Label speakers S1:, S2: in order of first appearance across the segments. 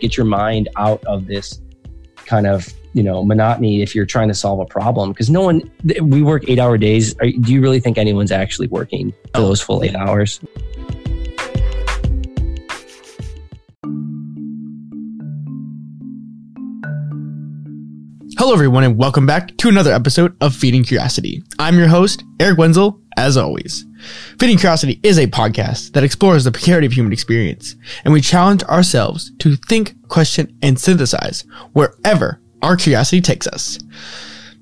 S1: get your mind out of this kind of you know monotony if you're trying to solve a problem. Because no one we work eight hour days. Are, do you really think anyone's actually working for those full eight hours?
S2: Hello, everyone, and welcome back to another episode of Feeding Curiosity. I'm your host, Eric Wenzel, as always. Feeding Curiosity is a podcast that explores the precarity of human experience, and we challenge ourselves to think, question, and synthesize wherever our curiosity takes us.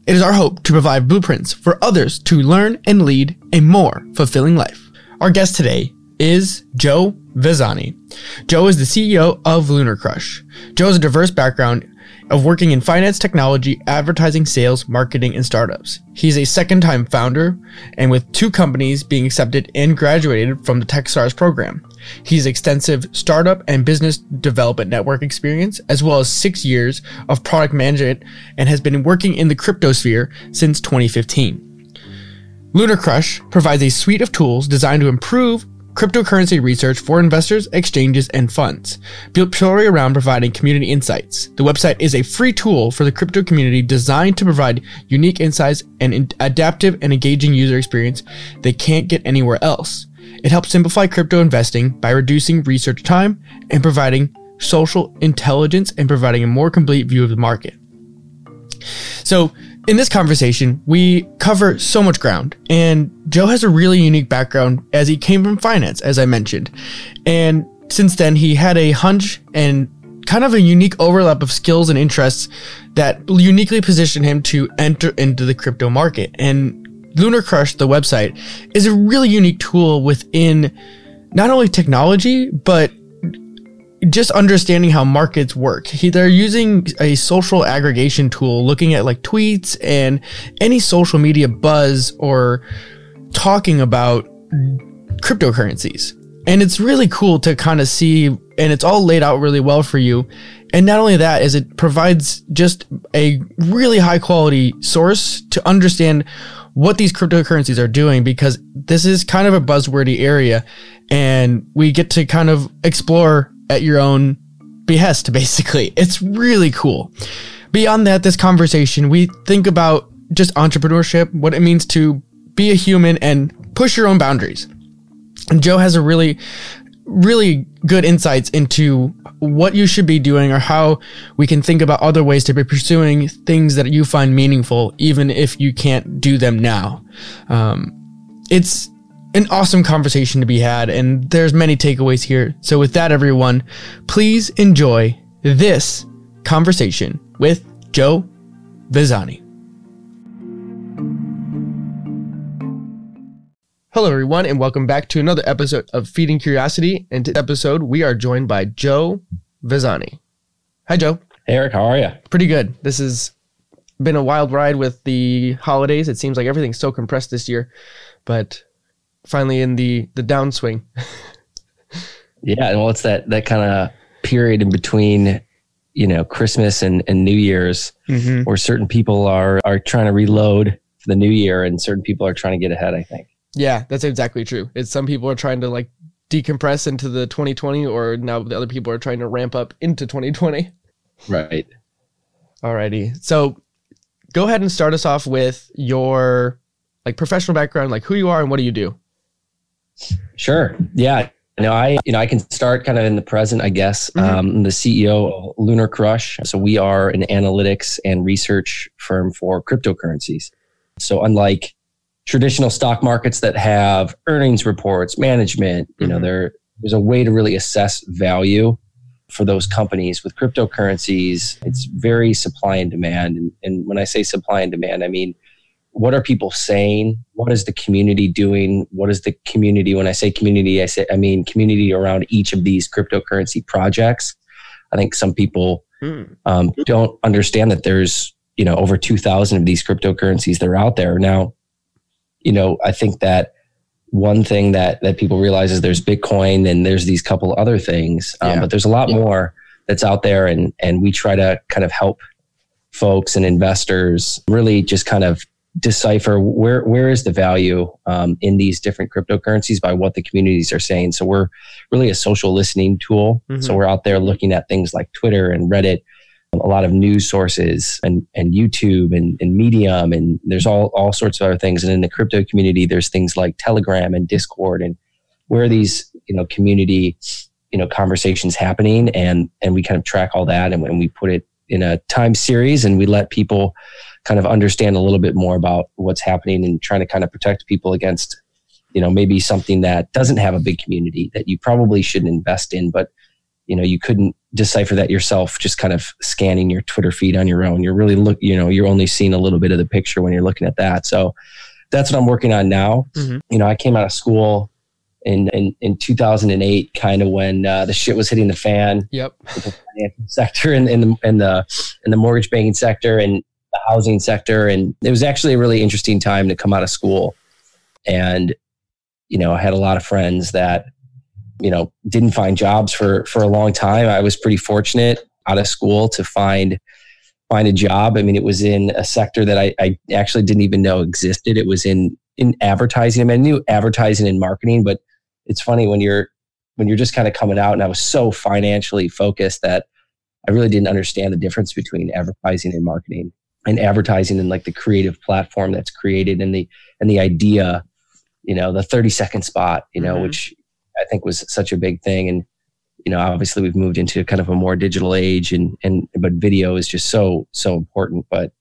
S2: It is our hope to provide blueprints for others to learn and lead a more fulfilling life. Our guest today is Joe Vezzani. Joe is the CEO of Lunar Crush. Joe has a diverse background of working in finance, technology, advertising, sales, marketing, and startups. He's a second time founder and with two companies being accepted and graduated from the TechStars program. He's extensive startup and business development network experience, as well as six years of product management and has been working in the crypto sphere since 2015. Lunar Crush provides a suite of tools designed to improve cryptocurrency research for investors, exchanges, and funds, built purely around providing community insights. The website is a free tool for the crypto community designed to provide unique insights and in- adaptive and engaging user experience they can't get anywhere else. It helps simplify crypto investing by reducing research time and providing social intelligence and providing a more complete view of the market. So, in this conversation, we cover so much ground, and Joe has a really unique background as he came from finance, as I mentioned. And since then, he had a hunch and kind of a unique overlap of skills and interests that uniquely positioned him to enter into the crypto market. And Lunar Crush, the website, is a really unique tool within not only technology, but just understanding how markets work. He, they're using a social aggregation tool, looking at like tweets and any social media buzz or talking about cryptocurrencies. And it's really cool to kind of see, and it's all laid out really well for you. And not only that, is it provides just a really high quality source to understand what these cryptocurrencies are doing because this is kind of a buzzwordy area and we get to kind of explore at your own behest, basically. It's really cool. Beyond that, this conversation, we think about just entrepreneurship, what it means to be a human and push your own boundaries. And Joe has a really, really good insights into what you should be doing or how we can think about other ways to be pursuing things that you find meaningful, even if you can't do them now. Um, it's an awesome conversation to be had, and there's many takeaways here. So, with that, everyone, please enjoy this conversation with Joe Vezzani. Hello, everyone, and welcome back to another episode of Feeding Curiosity. And today's episode, we are joined by Joe Vezzani. Hi, Joe.
S1: Hey, Eric, how are you?
S2: Pretty good. This has been a wild ride with the holidays. It seems like everything's so compressed this year, but finally in the the downswing.
S1: yeah, And well, it's that that kind of period in between, you know, Christmas and, and New Year's, mm-hmm. where certain people are are trying to reload for the new year, and certain people are trying to get ahead. I think.
S2: Yeah, that's exactly true. It's some people are trying to like decompress into the 2020, or now the other people are trying to ramp up into 2020.
S1: Right.
S2: Alrighty. So go ahead and start us off with your like professional background, like who you are and what do you do?
S1: Sure. Yeah. Know, I you know I can start kind of in the present, I guess. Mm-hmm. Um, I'm the CEO of Lunar Crush. So we are an analytics and research firm for cryptocurrencies. So unlike traditional stock markets that have earnings reports, management, you mm-hmm. know, there there's a way to really assess value for those companies with cryptocurrencies. It's very supply and demand. And, and when I say supply and demand, I mean what are people saying? What is the community doing? What is the community? When I say community, I say I mean community around each of these cryptocurrency projects. I think some people mm. um, don't understand that there's you know over two thousand of these cryptocurrencies that are out there now. You know, I think that one thing that that people realize is there's Bitcoin and there's these couple other things, um, yeah. but there's a lot yeah. more that's out there, and and we try to kind of help folks and investors really just kind of decipher where where is the value um, in these different cryptocurrencies by what the communities are saying. So we're really a social listening tool. Mm-hmm. So we're out there looking at things like Twitter and Reddit, a lot of news sources and, and YouTube and, and Medium and there's all all sorts of other things. And in the crypto community, there's things like Telegram and Discord and where are these you know community you know conversations happening and and we kind of track all that and, and we put it in a time series and we let people kind of understand a little bit more about what's happening and trying to kind of protect people against you know maybe something that doesn't have a big community that you probably shouldn't invest in but you know you couldn't decipher that yourself just kind of scanning your twitter feed on your own you're really look you know you're only seeing a little bit of the picture when you're looking at that so that's what i'm working on now mm-hmm. you know i came out of school in in, in 2008, kind of when uh, the shit was hitting the fan.
S2: Yep.
S1: The financial sector and in, in the in the in the mortgage banking sector and the housing sector, and it was actually a really interesting time to come out of school. And you know, I had a lot of friends that you know didn't find jobs for for a long time. I was pretty fortunate out of school to find find a job. I mean, it was in a sector that I, I actually didn't even know existed. It was in in advertising. I mean, I knew advertising and marketing, but it's funny when you're when you're just kind of coming out and I was so financially focused that I really didn't understand the difference between advertising and marketing and advertising and like the creative platform that's created and the and the idea, you know, the 30 second spot, you know, mm-hmm. which I think was such a big thing. And, you know, obviously we've moved into kind of a more digital age and and but video is just so, so important. But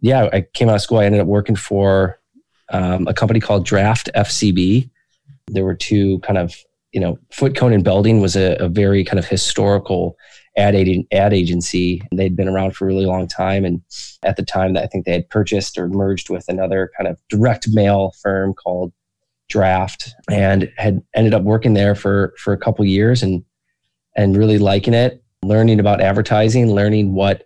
S1: yeah, I came out of school, I ended up working for um, a company called Draft FCB there were two kind of, you know, Foote Cone and Belding was a, a very kind of historical ad, ad agency. They'd been around for a really long time. And at the time I think they had purchased or merged with another kind of direct mail firm called Draft and had ended up working there for, for a couple years and, and really liking it, learning about advertising, learning what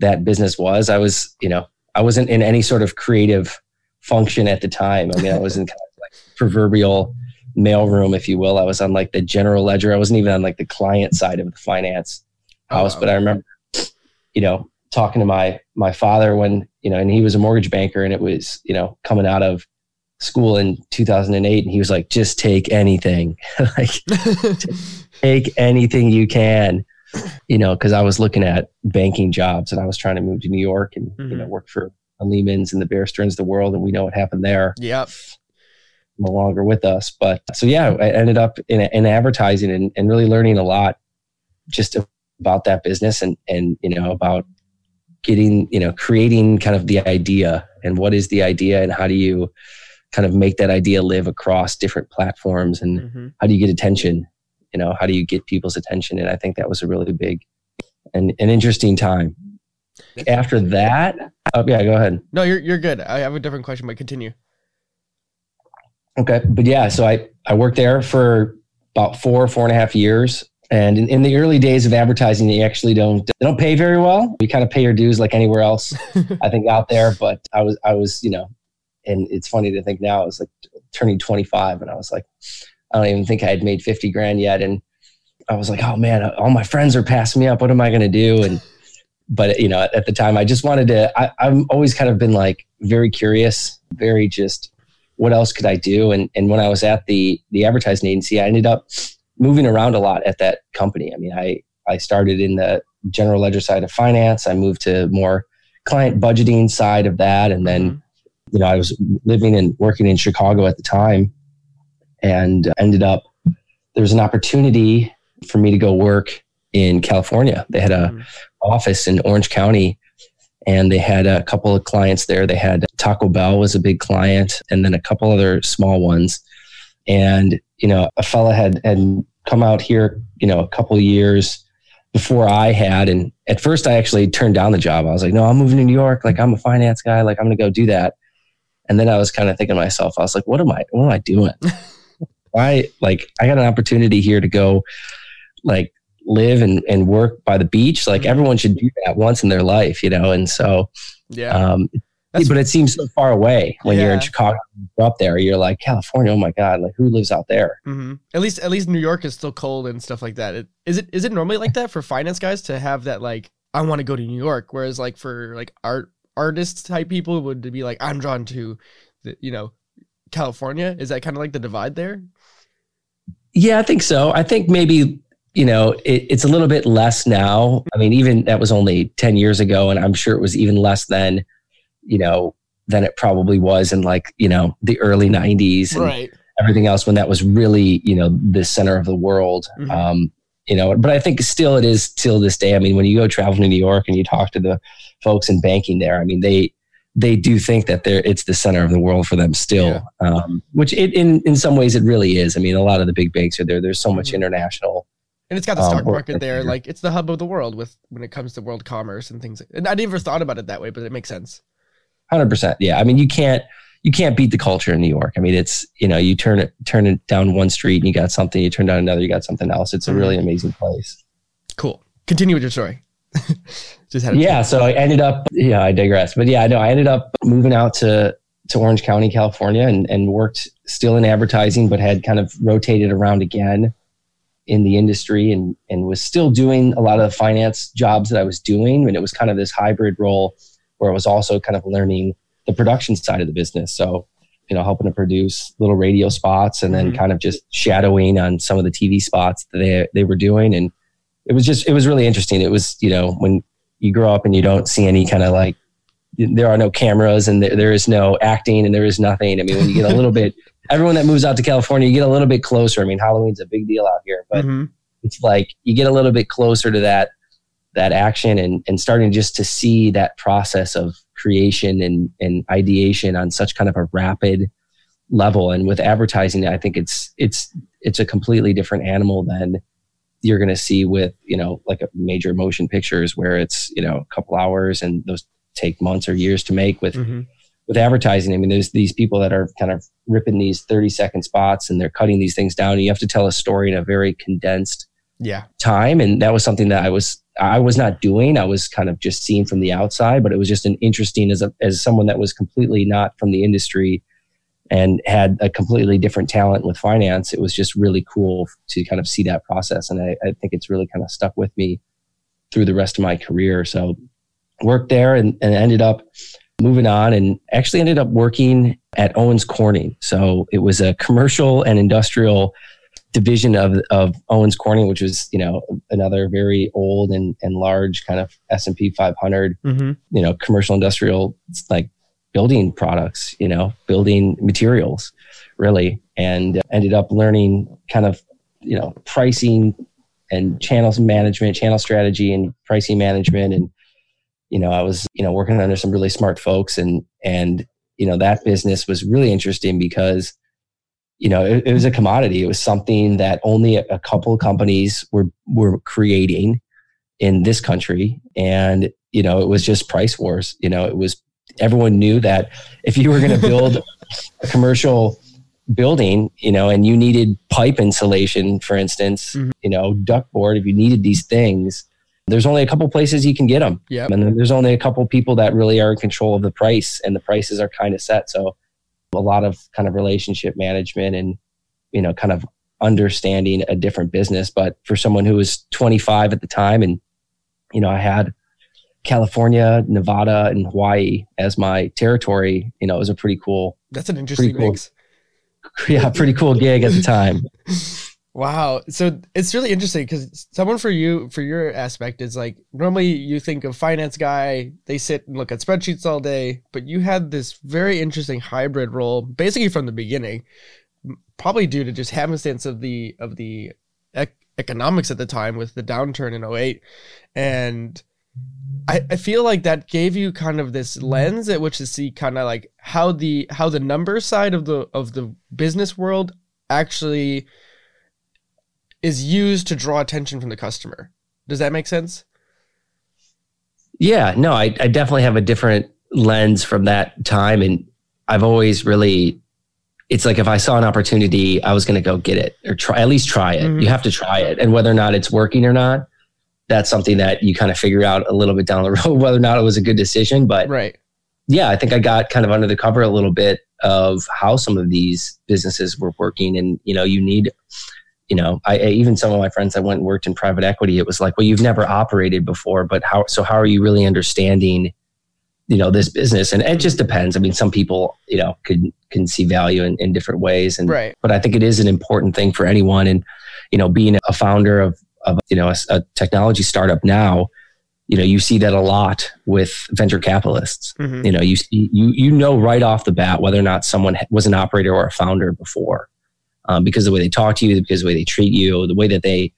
S1: that business was. I was, you know, I wasn't in any sort of creative function at the time. I mean, I was in kind of like proverbial mailroom, if you will. I was on like the general ledger. I wasn't even on like the client side of the finance house, oh, wow. but I remember, you know, talking to my my father when you know, and he was a mortgage banker, and it was you know coming out of school in 2008, and he was like, just take anything, like take anything you can, you know, because I was looking at banking jobs, and I was trying to move to New York and mm-hmm. you know mm-hmm. work for Lehman's and the Bear Stearns of the world, and we know what happened there.
S2: Yep
S1: no longer with us. But so yeah, I ended up in, in advertising and, and really learning a lot just about that business and and you know about getting you know creating kind of the idea and what is the idea and how do you kind of make that idea live across different platforms and mm-hmm. how do you get attention you know how do you get people's attention and i think that was a really big and an interesting time after that oh yeah go ahead
S2: no you're, you're good i have a different question but continue
S1: Okay. But yeah, so I, I worked there for about four, four and a half years. And in, in, the early days of advertising, you actually don't they don't pay very well. You kind of pay your dues like anywhere else, I think, out there. But I was I was, you know, and it's funny to think now, I was like turning 25 and I was like, I don't even think I had made 50 grand yet. And I was like, oh man, uh, all my friends are passing me up. What am I gonna do? And but you know, at the time I just wanted to I, I've always kind of been like very curious, very just what else could I do? And and when I was at the the advertising agency, I ended up moving around a lot at that company. I mean, I I started in the general ledger side of finance. I moved to more client budgeting side of that, and then mm-hmm. you know I was living and working in Chicago at the time, and ended up there was an opportunity for me to go work in California. They had a mm-hmm. office in Orange County and they had a couple of clients there. They had Taco Bell was a big client, and then a couple other small ones. And you know, a fella had had come out here, you know, a couple years before I had, and at first I actually turned down the job. I was like, no, I'm moving to New York. Like I'm a finance guy. Like I'm gonna go do that. And then I was kind of thinking to myself, I was like, what am I? What am I doing? Why? Like I got an opportunity here to go, like live and, and work by the beach. Like mm-hmm. everyone should do that once in their life, you know? And so,
S2: yeah. Um,
S1: but it seems so far away when yeah. you're in Chicago up there. You're like California. Oh my god! Like who lives out there?
S2: Mm-hmm. At least, at least New York is still cold and stuff like that. It, is it? Is it normally like that for finance guys to have that like I want to go to New York? Whereas like for like art artist type people would be like, I'm drawn to, the, you know, California. Is that kind of like the divide there?
S1: Yeah, I think so. I think maybe you know it, it's a little bit less now. I mean, even that was only ten years ago, and I'm sure it was even less then. You know, than it probably was in like you know the early '90s and
S2: Right.
S1: everything else when that was really you know the center of the world.
S2: Mhm.
S1: Um, you know, but I think still it is till this day. I mean, when you go travel to New York and you talk to the folks in banking there, I mean they they do think that they're it's the center of the world for them still, um, which it, in in some ways it really is. I mean, a lot of the big banks are there. There's so much
S2: Mhm.
S1: international.
S2: And it's got the
S1: Um,
S2: stock
S1: or-
S2: market there. Like it's the hub of the world with when it comes to world commerce and things. And I never thought about it that way, but it makes sense.
S1: Hundred percent. Yeah. I mean, you can't you can't beat the culture in New York. I mean, it's you know you turn it turn it down one street and you got something. You turn down another, you got something else. It's a mm-hmm. really amazing place.
S2: Cool. Continue with your story. Just had a-
S1: Yeah. So I ended up. Yeah, I digress. But yeah, I know I ended up moving out to to Orange County, California, and and worked still in advertising, but had kind of rotated around again in the industry and and was still doing a lot of the finance jobs that I was doing and it was kind of this hybrid role where I was also kind of learning the production side of the business so you know helping to produce little radio spots and then
S2: Mhm.
S1: kind of just shadowing on some of the TV spots that they they were doing and it was just it was really interesting it was you know when you grow up and you don't see any kind of like there are no cameras and there, there is no acting and there is nothing. I mean, when you get a little bit, everyone that moves out to California, you get a little bit closer. I mean, Halloween's a big deal out here, but
S2: Mhm.
S1: it's like you get a little bit closer to that that action and and starting just to see that process of creation and and ideation on such kind of a rapid level. And with advertising, I think it's it's it's a completely different animal than you're going to see with you know like a major motion pictures where it's you know a couple hours and those take months or years to make with
S2: Mhm.
S1: with advertising i mean there's these people that are kind of ripping these 30 second spots and they're cutting these things down and you have to tell a story in a very condensed
S2: Yeah.
S1: time and that was something that i was i was not doing. I was kind of just seeing from the outside but it was just an interesting as a as someone that was completely not from the industry and had a completely different talent with finance it was just really cool to kind of see that process. And i, I think it's really kind of stuck with me through the rest of my career. So worked there and, and ended up moving on and actually ended up working at owens corning. So it was a commercial and industrial division of of Owens Corning, which was you know another very old and and large kind of S and P 500,
S2: Mm-hmm.
S1: you know, commercial industrial like building products, you know, building materials, really, and ended up learning kind of you know pricing and channels management, channel strategy, and pricing management, and you know I was you know working under some really smart folks, and and you know that business was really interesting because you know it, it was a commodity. It was something that only a, a couple of companies were were creating in this country. And you know it was just price wars. You know it was everyone knew that if you were going to build a commercial building you know and you needed pipe insulation for instance
S2: Mhm.
S1: you know ductboard if you needed these things there's only a couple places you can get them
S2: Yeah.
S1: and then there's only a couple people that really are in control of the price and the prices are kind of set. So a lot of kind of relationship management and you know kind of understanding a different business but for someone who was 25 at the time and you know i had california nevada and hawaii as my territory you know it was a pretty cool
S2: That's an interesting
S1: cool.
S2: mix.
S1: yeah pretty cool gig at the time
S2: Wow. So it's really interesting because someone for you, for your aspect, is like normally you think of finance guy, they sit and look at spreadsheets all day, but you had this very interesting hybrid role basically from the beginning, probably due to just happenstance of the of the ec- economics at the time with the downturn in 08. And I, I feel like that gave you kind of this lens at which to see kind of like how the how the number side of the of the business world actually is used to draw attention from the customer. Does that make sense?
S1: Yeah, no, I, I definitely have a different lens from that time. And I've always really, it's like if I saw an opportunity, I was going to go get it or try, at least try it.
S2: Mhm.
S1: You have to try it. And whether or not it's working or not, that's something that you kind of figure out a little bit down the road, whether or not it was a good decision. But
S2: Right.
S1: yeah, I think I got kind of under the cover a little bit of how some of these businesses were working. And, you know, you need, you know, I, I even some of my friends that went and worked in private equity, it was like, well, you've never operated before, but how, so how are you really understanding you know this business? And it just depends. I mean some people you know can can see value in, in different ways. And
S2: right.
S1: but i think it is an important thing for anyone. And you know being a founder of of you know a, a technology startup now you know you see that a lot with venture capitalists.
S2: Mhm.
S1: you know you you you know right off the bat whether or not someone was an operator or a founder before um, because of the way they talk to you because of the way they treat you the way that they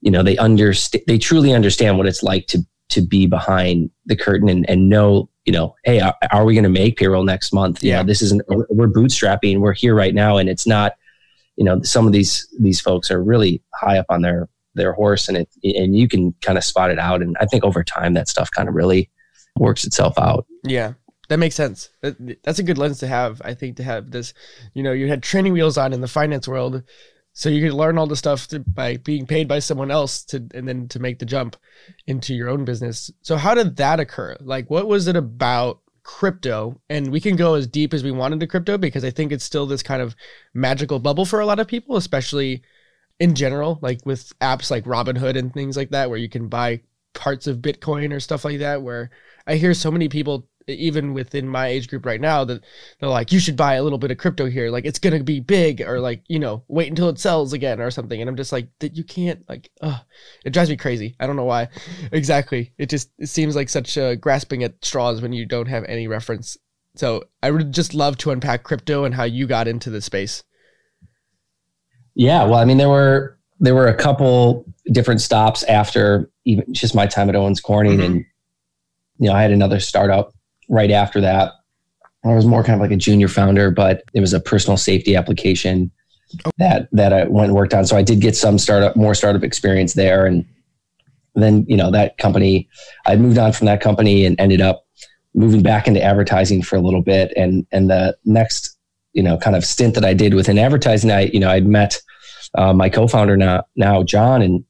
S1: you know they understand they truly understand what it's like to to be behind the curtain and, and know you know hey are, are we going to make payroll next month? You
S2: Yeah.
S1: know this isn't we're bootstrapping we're here right now and it's not you know some of these these folks are really high up on their their horse and it and you can kind of spot it out and i think over time that stuff kind of really works itself out.
S2: Yeah, that makes sense. That, that's a good lens to have. I think to have this, you know, you had training wheels on in the finance world, so you could learn all the stuff to, by being paid by someone else to, and then to make the jump into your own business. So how did that occur? Like, what was it about crypto? And we can go as deep as we want into crypto because I think it's still this kind of magical bubble for a lot of people, especially in general, like with apps like Robinhood and things like that, where you can buy parts of Bitcoin or stuff like that. Where I hear so many people, even within my age group right now, that they're like, you should buy a little bit of crypto here. Like it's going to be big or like, you know, wait until it sells again or something. And I'm just like, that you can't like, uh, it drives me crazy. I don't know why exactly. It just, it seems like such a grasping at straws when you don't have any reference. So I would just love to unpack crypto and how you got into the space.
S1: Yeah, well, I mean, there were there were a couple different stops after even just my time at Owens Corning,
S2: Mhm.
S1: and you know, I had another startup right after that. I was more kind of like a junior founder, but it was a personal safety application that that I went and worked on. So I did get some startup, more startup experience there, and then you know that company, I moved on from that company and ended up moving back into advertising for a little bit, and and the next you know kind of stint that I did within advertising, I you know I'd met uh, my co-founder now now John, and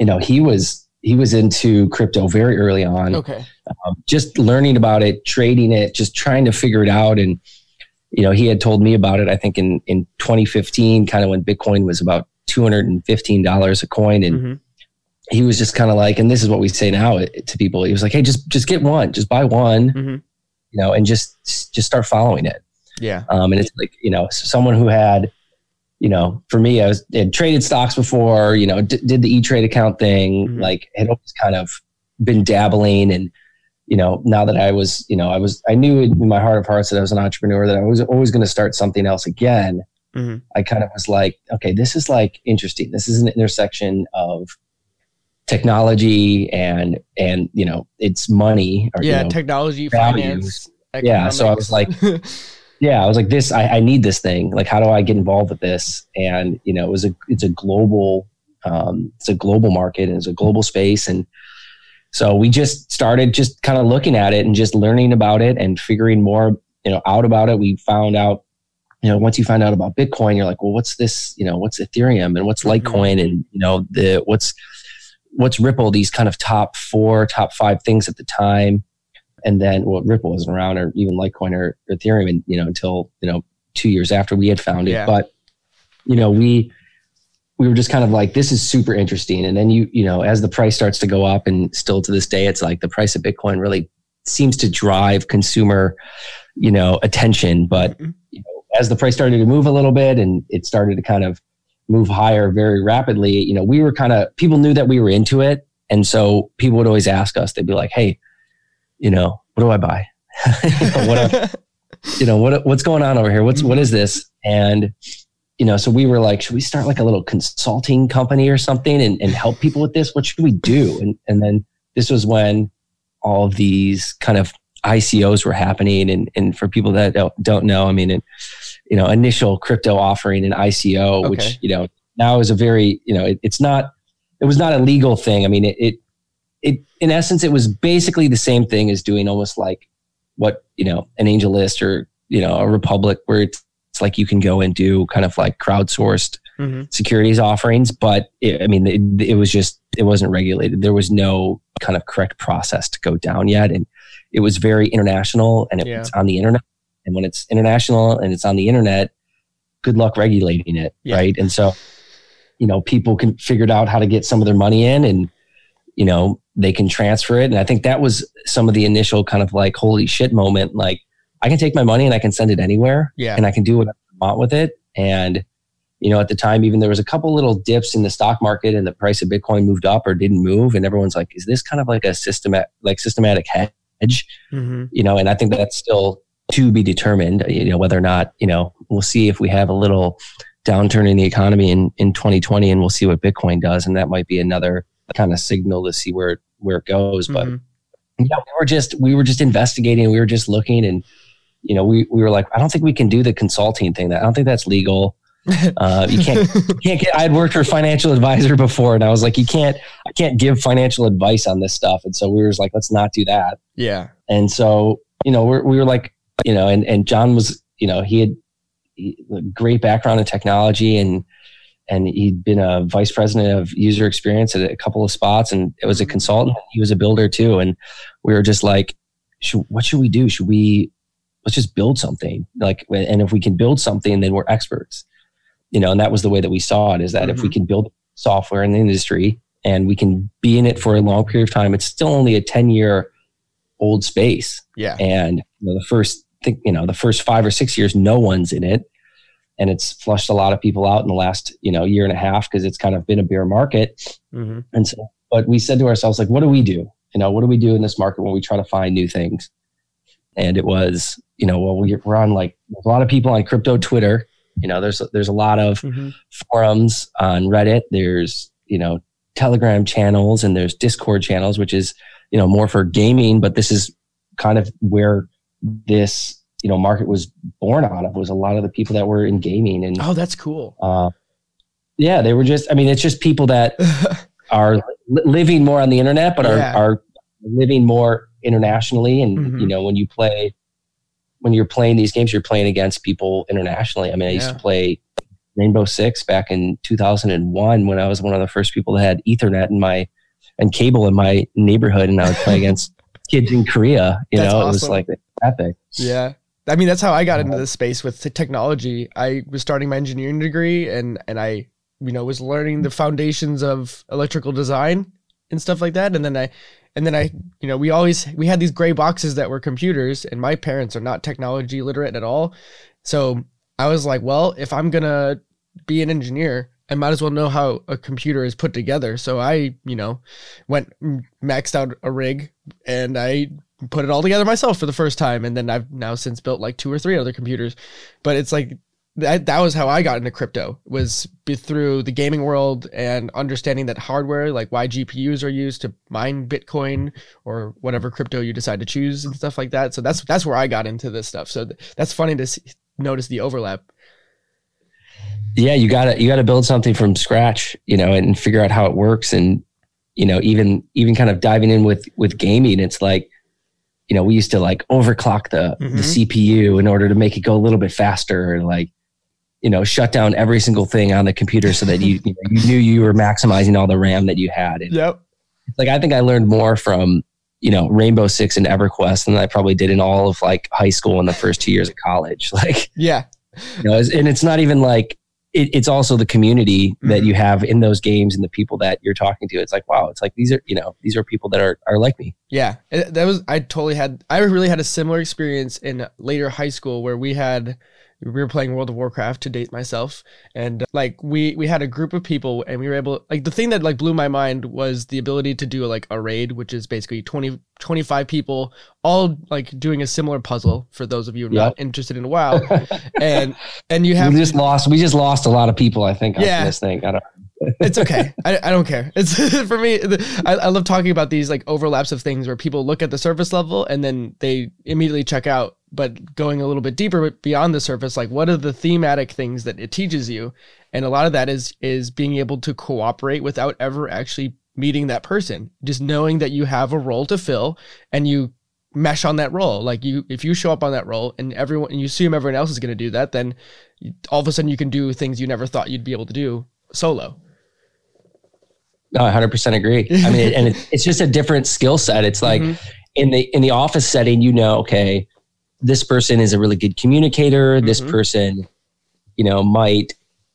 S1: you know he was he was into crypto very early on
S2: Okay.
S1: Um, just learning about it, trading it, just trying to figure it out. And, you know, he had told me about it, I think in, in 2015, kind of when Bitcoin was about $215 a coin. And
S2: Mhm.
S1: he was just kind of like, and this is what we say now to people. He was like, Hey, just, just get one, just buy one,
S2: Mhm.
S1: you know, and just, just start following it.
S2: Yeah.
S1: Um, and it's like, you know, someone who had, you know, for me, I was had traded stocks before, you know, d- did the E Trade account thing,
S2: Mhm.
S1: like had always kind of been dabbling. And, you know, now that I was, you know, I was, I knew in my heart of hearts that I was an entrepreneur, that I was always going to start something else again.
S2: Mhm.
S1: I kind of was like, okay, this is like interesting. This is an intersection of technology and, and, you know, it's money or,
S2: Yeah.
S1: you know,
S2: technology,
S1: values.
S2: finance.
S1: Yeah, so I was
S2: like,
S1: yeah i was like this I, I need this thing like how do i get involved with this and you know it was a it's a global um, it's a global market and it's a global space and so we just started just kind of looking at it and just learning about it and figuring more you know out about it we found out you know once you find out about bitcoin you're like well what's this you know what's ethereum and what's
S2: Mhm.
S1: litecoin and you know the what's what's ripple these kind of top four top five things at the time and then well ripple wasn't around or even litecoin or, or ethereum and you know until you know two years after we had found it
S2: Yeah.
S1: but you know we we were just kind of like this is super interesting. And then you you know as the price starts to go up and still to this day it's like the price of bitcoin really seems to drive consumer you know attention. But
S2: Mhm.
S1: you know as the price started to move a little bit and it started to kind of move higher very rapidly you know we were kind of people knew that we were into it. And so people would always ask us they'd be like hey you know what do i buy? You know, what, you know what what's going on over here? What's what is this? And you know so we were like should we start like a little consulting company or something and, and help people with this? What should we do? And and then this was when all of these kind of icos were happening. And and for people that don't, don't know i mean and, you know initial crypto offering an ico
S2: Okay.
S1: which you know now is a very you know it, it's not it was not a legal thing. I mean it, it it in essence it was basically the same thing as doing almost like what you know an angel list or you know a republic where it's, it's like you can go and do kind of like crowdsourced
S2: Mhm.
S1: securities offerings but it, i mean it, it was just it wasn't regulated there was no kind of correct process to go down yet and it was very international and it
S2: Yeah.
S1: was on the internet and when it's international and it's on the internet good luck regulating it
S2: Yeah.
S1: right and so you know people can figured out how to get some of their money in and you know they can transfer it. And I think that was some of the initial kind of like, holy shit moment. Like, I can take my money and I can send it anywhere.
S2: Yeah.
S1: And I can do whatever I want with it. And, you know, at the time, even there was a couple little dips in the stock market and the price of Bitcoin moved up or didn't move. And everyone's like, is this kind of like a systematic, like systematic hedge?
S2: Mm-hmm.
S1: You know, and I think that's still to be determined, you know, whether or not, you know, we'll see if we have a little downturn in the economy in, in 2020 and we'll see what Bitcoin does. And that might be another kind of signal to see where, where it goes. But
S2: Mhm.
S1: yeah, we were just, we were just investigating. We were just looking and, you know, we, we were like, I don't think we can do the consulting thing that I don't think that's legal. Uh, you can't, you can't get, I had worked for a financial advisor before and I was like, you can't, I can't give financial advice on this stuff. And so we were just like, let's not do that.
S2: yeah.
S1: And so, you know, we're, we were like, you know, and, and John was, you know, he had he- a great background in technology and, and he'd been a vice president of user experience at a couple of spots and it was a consultant. He was a builder too. And we were just like, should, what should we do? Should we, let's just build something. Like, and if we can build something, then we're experts, you know, and that was the way that we saw it is that if we can build software in the industry and we can be in it for a long period of time, it's still only a 10 year old space.
S2: Yeah.
S1: and you know, the first think you know the first five or six years no one's in it. And it's flushed a lot of people out in the last you know year and a half because it's kind of been a bear market.
S2: Mm-hmm.
S1: and so but we said to ourselves like what do we do? You know what do we do in this market when we try to find new things and it was you know well we- we're on like a lot of people on crypto twitter you know there's there's a lot of
S2: Mm-hmm.
S1: forums on Reddit. There's, you know, Telegram channels and there's Discord channels, which is, you know, more for gaming, but this is kind of where this, you know, market was born out of was a lot of the people that were in gaming and,
S2: Oh, that's cool.
S1: uh, yeah, they were just, I mean, it's just people that are li- living more on the internet, but
S2: Yeah.
S1: are, are living more internationally. And,
S2: Mhm.
S1: you know, when you play, when you're playing these games, you're playing against people internationally. I mean, I used to play Rainbow Six back in 2001 when I was one of the first people that had Ethernet in my and cable in my neighborhood, and I would play against kids in Korea. You
S2: That's
S1: know, it was
S2: awesome.
S1: like epic.
S2: Yeah. I mean, that's how I got into this space with technology. I was starting my engineering degree and, and I, you know, was learning the foundations of electrical design and stuff like that. And then I, and then I, you know, we always, we had these gray boxes that were computers and my parents are not technology literate at all. So I was like, well, if I'm to be an engineer, I might as well know how a computer is put together. So I, you know, went maxed out a rig and I put it all together myself for the first time and then I've now since built like two or three other computers but it's like that that was how I got into crypto was through the gaming world and understanding that hardware like why GPUs are used to mine bitcoin or whatever crypto you decide to choose and stuff like that. So that's that's where I got into this stuff. So th- that's funny to see, notice the overlap.
S1: Yeah you gotta you gotta build something from scratch you know and figure out how it works. And you know even even kind of diving in with with gaming it's like you know we used to like overclock the
S2: Mhm.
S1: the cpu in order to make it go a little bit faster. And like you know shut down every single thing on the computer so that you you, know, you knew you were maximizing all the ram that you had and
S2: yep
S1: like i think i learned more from you know rainbow six and everquest than i probably did in all of like high school and the first two years of college like
S2: yeah
S1: you know, and it's not even like it, it's also the community that
S2: Mhm.
S1: you have in those games and the people that you're talking to. It's like wow, it's like these are you know these are people that are are like me.
S2: Yeah, that was I totally had I really had a similar experience in later high school where we had we were playing World of Warcraft to date myself and uh, like we we had a group of people and we were able like the thing that like blew my mind was the ability to do like a raid which is basically 20 25 people all like doing a similar puzzle for those of you not interested in WoW and and you have
S1: we just lost we just lost a lot of people. I think on
S2: Yeah.
S1: this thing. I don't.
S2: It's okay. I, I don't care. It's for me. I, I love talking about these like overlaps of things where people look at the surface level and then they immediately check out. But going a little bit deeper beyond the surface, like what are the thematic things that it teaches you? And a lot of that is is being able to cooperate without ever actually meeting that person. Just knowing that you have a role to fill and you mesh on that role. Like you, if you show up on that role and everyone, and you assume everyone else is going to do that, then all of a sudden you can do things you never thought you'd be able to do solo.
S1: No, I 100% agree. I mean, and it, it's just a different skill set. It's like
S2: Mhm.
S1: in the in the office setting, you know, okay, this person is a really good communicator. This
S2: Mhm.
S1: person, you know, might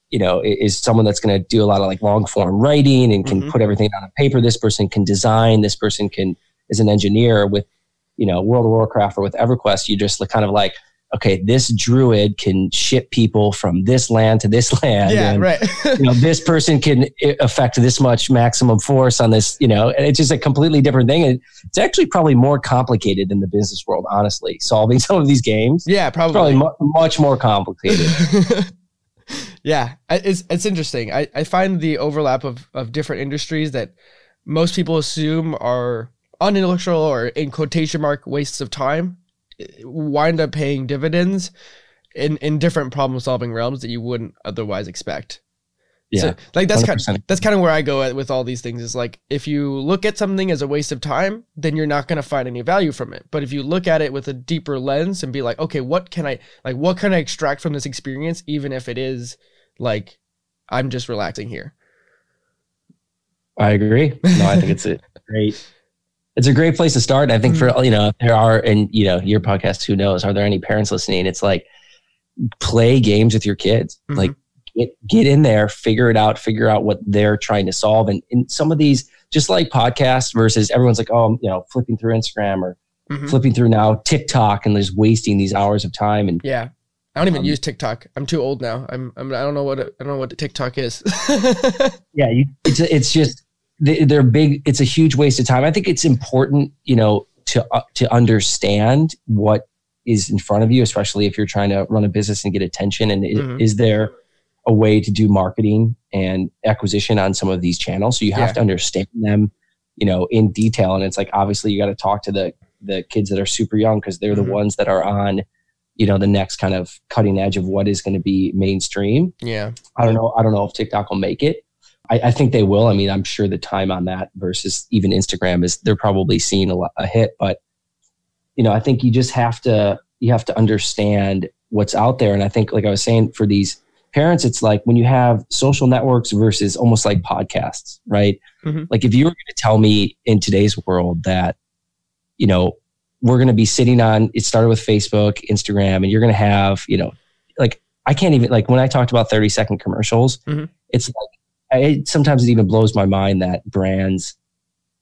S1: you know is someone that's going to do a lot of like long form writing and can
S2: Mhm.
S1: put everything on a paper this person can design this person can is an engineer with you know world of warcraft or with everquest you just kind of like okay this druid can ship people from this land to this land
S2: yeah,
S1: and,
S2: right.
S1: you know this person can affect this much maximum force on this you know and it's just a completely different thing and it's actually probably more complicated in the business world honestly solving some of these games
S2: yeah,
S1: probably
S2: probably.
S1: mu- much more complicated
S2: yeah, it's it's interesting. I, I find the overlap of, of different industries that most people assume are unintellectual or in quotation mark wastes of time wind up paying dividends in, in different problem solving realms that you wouldn't otherwise expect.
S1: yeah
S2: So, like that's kind
S1: 100%.
S2: that's kind of where I go at with all these things is like if you look at something as a waste of time, then you're not going to find any value from it. But if you look at it with a deeper lens and be like, okay, what can I like what can I extract from this experience even if it is like I'm just relaxing here.
S1: I agree. No, I think it's a great. It's a great place to start. I think for you know, there are and you know your podcast. Who knows? Are there any parents listening? It's like play games with your kids.
S2: Mhm.
S1: Like get get in there, figure it out, figure out what they're trying to solve. And in some of these, just like podcasts versus everyone's like, oh, I'm, you know, flipping through Instagram or
S2: Mhm.
S1: flipping through now TikTok and just wasting these hours of time. And
S2: Yeah. I don't even
S1: Um,
S2: use TikTok. I'm too old now. I'm, I'm I don't know what I don't know what TikTok is.
S1: yeah, you, it's it's just they're big. It's a huge waste of time. I think it's important, you know, to uh, to understand what is in front of you, especially if you're trying to run a business and get attention. And
S2: Mhm.
S1: is there a way to do marketing and acquisition on some of these channels? So you have
S2: Yeah.
S1: to understand them, you know, in detail. And it's like obviously you got to talk to the the kids that are super young because they're
S2: Mhm.
S1: the ones that are on, you know, the next kind of cutting edge of what is going to be mainstream.
S2: yeah.
S1: I don't know. I don't know if TikTok will make it. I, I think they will. I mean, I'm sure the time on that versus even Instagram is they're probably seeing a, lot, a hit, but you know, I think you just have to you have to understand what's out there. And I think, like I was saying, for these parents, it's like when you have social networks versus almost like podcasts, right?
S2: Mhm.
S1: Like if you were going to tell me in today's world that you know we're going to be sitting on it started with Facebook, Instagram, and you're going to have you know like I can't even like when I talked about 30 second commercials,
S2: Mhm.
S1: it's like it, sometimes it even blows my mind that brands,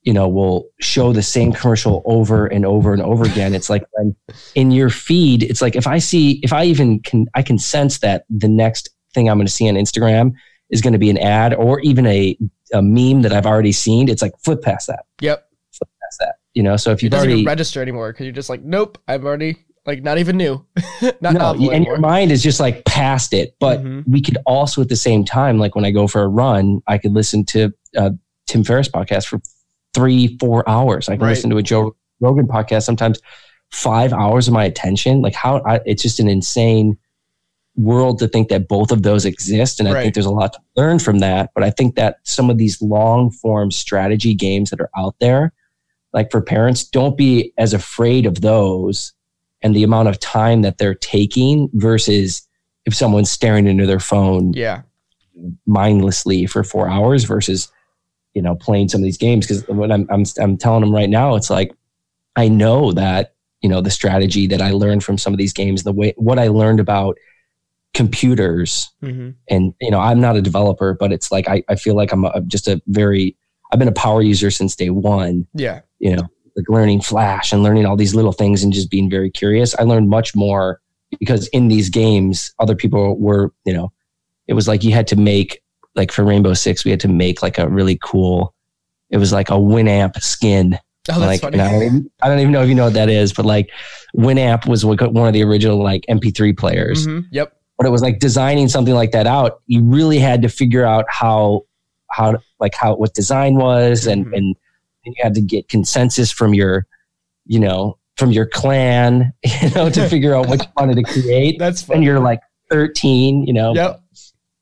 S1: you know, will show the same commercial over and over and over again. It's like when in your feed, it's like if I see if I even can I can sense that the next thing I'm going to see on Instagram is going to be an ad or even a a meme that I've already seen. It's like flip past that,
S2: Yep.
S1: flip past that. You know, so if you've
S2: doesn't
S1: already
S2: even register anymore because you're just like, nope, I'm already like not even new. not
S1: no,
S2: novel
S1: and your mind is just like past it. But
S2: Mhm.
S1: we could also at the same time, like when I go for a run, I could listen to uh, Tim Ferriss podcast for three, four hours. I can
S2: Right.
S1: listen to a Joe Rogan podcast sometimes five hours of my attention. Like how I, it's just an insane world to think that both of those exist. And I
S2: Right.
S1: think there's a lot to learn from that. But I think that some of these long form strategy games that are out there, like for parents, don't be as afraid of those and the amount of time that they're taking versus if someone's staring into their phone
S2: Yeah.
S1: mindlessly for four hours versus you know playing some of these games because what I'm, I'm i'm telling them right now it's like i know that you know the strategy that i learned from some of these games the way what i learned about computers
S2: hmm
S1: and you know i'm not a developer but it's like i, I feel like i'm a, just a very i've been a power user since day one
S2: Yeah.
S1: you know, like learning Flash and learning all these little things and just being very curious. I learned much more because in these games, other people were, you know, it was like you had to make, like for Rainbow Six, we had to make like a really cool, it was like a Winamp skin.
S2: Oh, that's
S1: like,
S2: funny.
S1: I, don't even, I don't even know if you know what that is, but like Winamp was one of the original like MP3 players
S2: Mhm. Yep.
S1: but it was like designing something like that out you really had to figure out how how like how what design was and
S2: Mhm.
S1: and you had to get consensus from your you know from your clan you know to figure out what you wanted to create
S2: That's
S1: and you're like 13 you know
S2: Yep.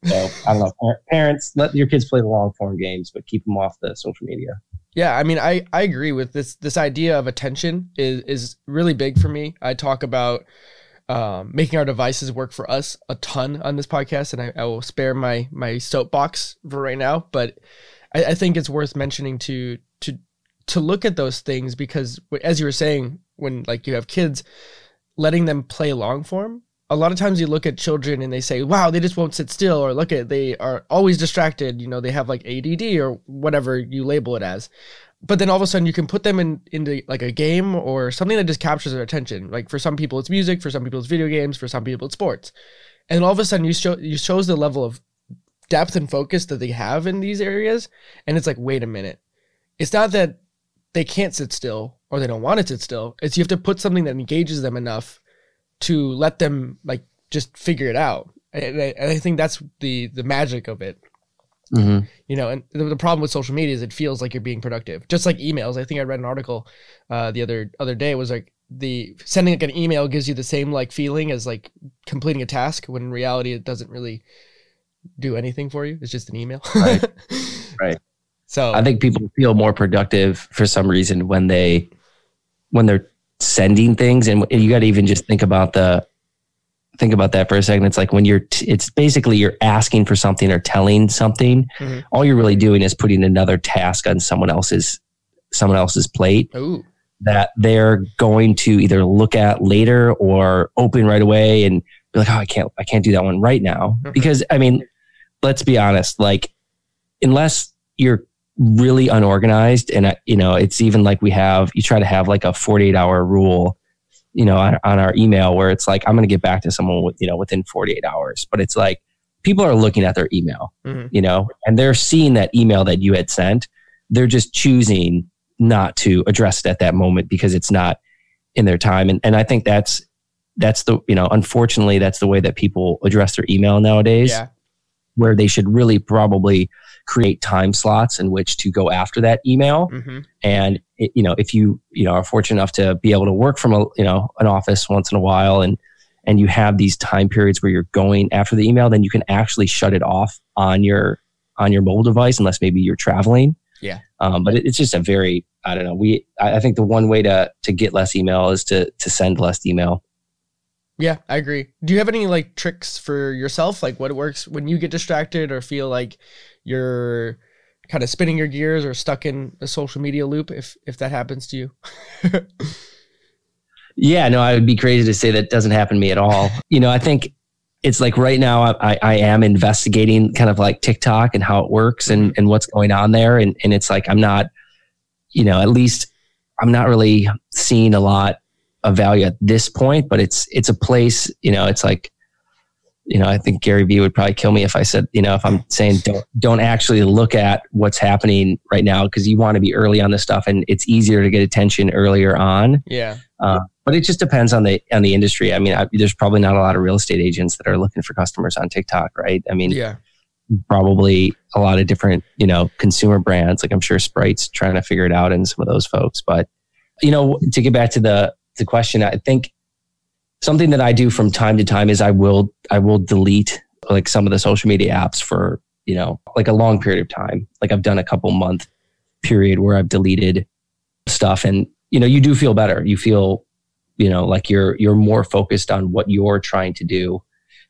S1: so i don't know parents let your kids play the long form games but keep them off the social media
S2: Yeah, I mean, I I agree with this. This idea of attention is is really big for me. I talk about um, making our devices work for us a ton on this podcast, and I, I will spare my my soapbox for right now. But I, I think it's worth mentioning to to look at those things because, as you were saying, when like you have kids, letting them play long form a lot of times you look at children and they say, wow, they just won't sit still, or look at, they are always distracted. You know, they have like ADD or whatever you label it as. But then all of a sudden you can put them in into like a game or something that just captures their attention. Like for some people it's music, for some people it's video games, for some people it's sports. And all of a sudden you show you shows the level of depth and focus that they have in these areas. And it's like, wait a minute. It's not that they can't sit still or they don't want to sit still. It's you have to put something that engages them enough to let them like just figure it out. And I, and I think that's the the magic of it.
S1: Mm-hmm.
S2: You know, and the, the, problem with social media is it feels like you're being productive, just like emails. I think I read an article uh, the other other day was like the sending like an email gives you the same like feeling as like completing a task when in reality it doesn't really do anything for you. It's just an email.
S1: Right. right.
S2: So
S1: I think people feel more productive for some reason when they when they're sending things and you got to even just think about the think about that for a second it's like when you're t- it's basically you're asking for something or telling something mm-hmm. all you're really doing is putting another task on someone else's someone else's plate
S2: Ooh.
S1: that they're going to either look at later or open right away and be like oh i can't i can't do that one right now mm-hmm. because i mean let's be honest like unless you're really unorganized and you know it's even like we have you try to have like a 48 hour rule you know on, on our email where it's like i'm going to get back to someone with you know within 48 hours but it's like people are looking at their email mm-hmm. you know and they're seeing that email that you had sent they're just choosing not to address it at that moment because it's not in their time and, and i think that's that's the you know unfortunately that's the way that people address their email nowadays
S2: yeah.
S1: where they should really probably create time slots in which to go after that email.
S2: Mm-hmm.
S1: And it, you know, if you you know are fortunate enough to be able to work from a you know an office once in a while, and and you have these time periods where you're going after the email, then you can actually shut it off on your on your mobile device, unless maybe you're traveling.
S2: Yeah.
S1: Um, but it, it's just a very I don't know. We I, I think the one way to to get less email is to to send less email.
S2: Yeah, I agree. Do you have any like tricks for yourself? Like what works when you get distracted or feel like you're kind of spinning your gears or stuck in a social media loop if if that happens to you?
S1: Yeah no i would be crazy to say that doesn't happen to me at all. You know i think it's like right now I, I am investigating kind of like tiktok and how it works and, mm-hmm. and what's going on there. And, and it's like i'm not you know at least i'm not really seeing a lot of value at this point but it's it's a place you know it's like you know, I think Gary Vee would probably kill me if I said, you know, if I'm saying don't don't actually look at what's happening right now because you want to be early on this stuff and it's easier to get attention earlier on.
S2: Yeah.
S1: Uh, but it just depends on the on the industry. I mean, I, there's probably not a lot of real estate agents that are looking for customers on TikTok, right? I mean,
S2: yeah.
S1: Probably a lot of different, you know, consumer brands. Like I'm sure Sprite's trying to figure it out, and some of those folks. But you know, to get back to the the question, I think something that I do from time to time is I will I will delete like some of the social media apps for you know like a long period of time. Like I've done a couple month period where I've deleted stuff, and you know you do feel better. You feel you know like you're you're more focused on what you're trying to do,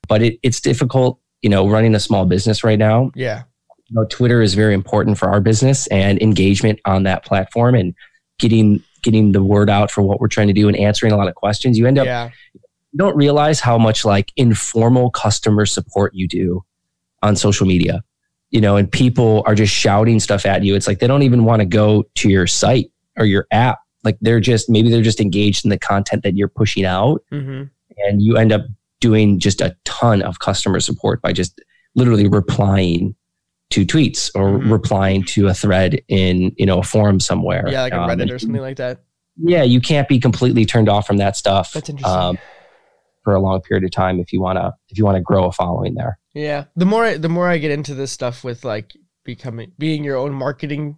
S1: but it, it's difficult. You know, running a small business right now.
S2: Yeah.
S1: You know, Twitter is very important for our business and engagement on that platform and getting getting the word out for what we're trying to do and answering a lot of questions. You end up
S2: yeah
S1: don't realize how much like informal customer support you do on social media. You know, and people are just shouting stuff at you. It's like they don't even want to go to your site or your app. Like they're just maybe they're just engaged in the content that you're pushing out,
S2: mm-hmm.
S1: and you end up doing just a ton of customer support by just literally replying to tweets or mm-hmm. replying to a thread in you know a forum somewhere.
S2: Yeah, like a Reddit um, or something like that.
S1: Yeah, you can't be completely turned off from that stuff.
S2: That's interesting. Um,
S1: for a long period of time if you want to if you want to grow a following there.
S2: Yeah. The more I, the more I get into this stuff with like becoming being your own marketing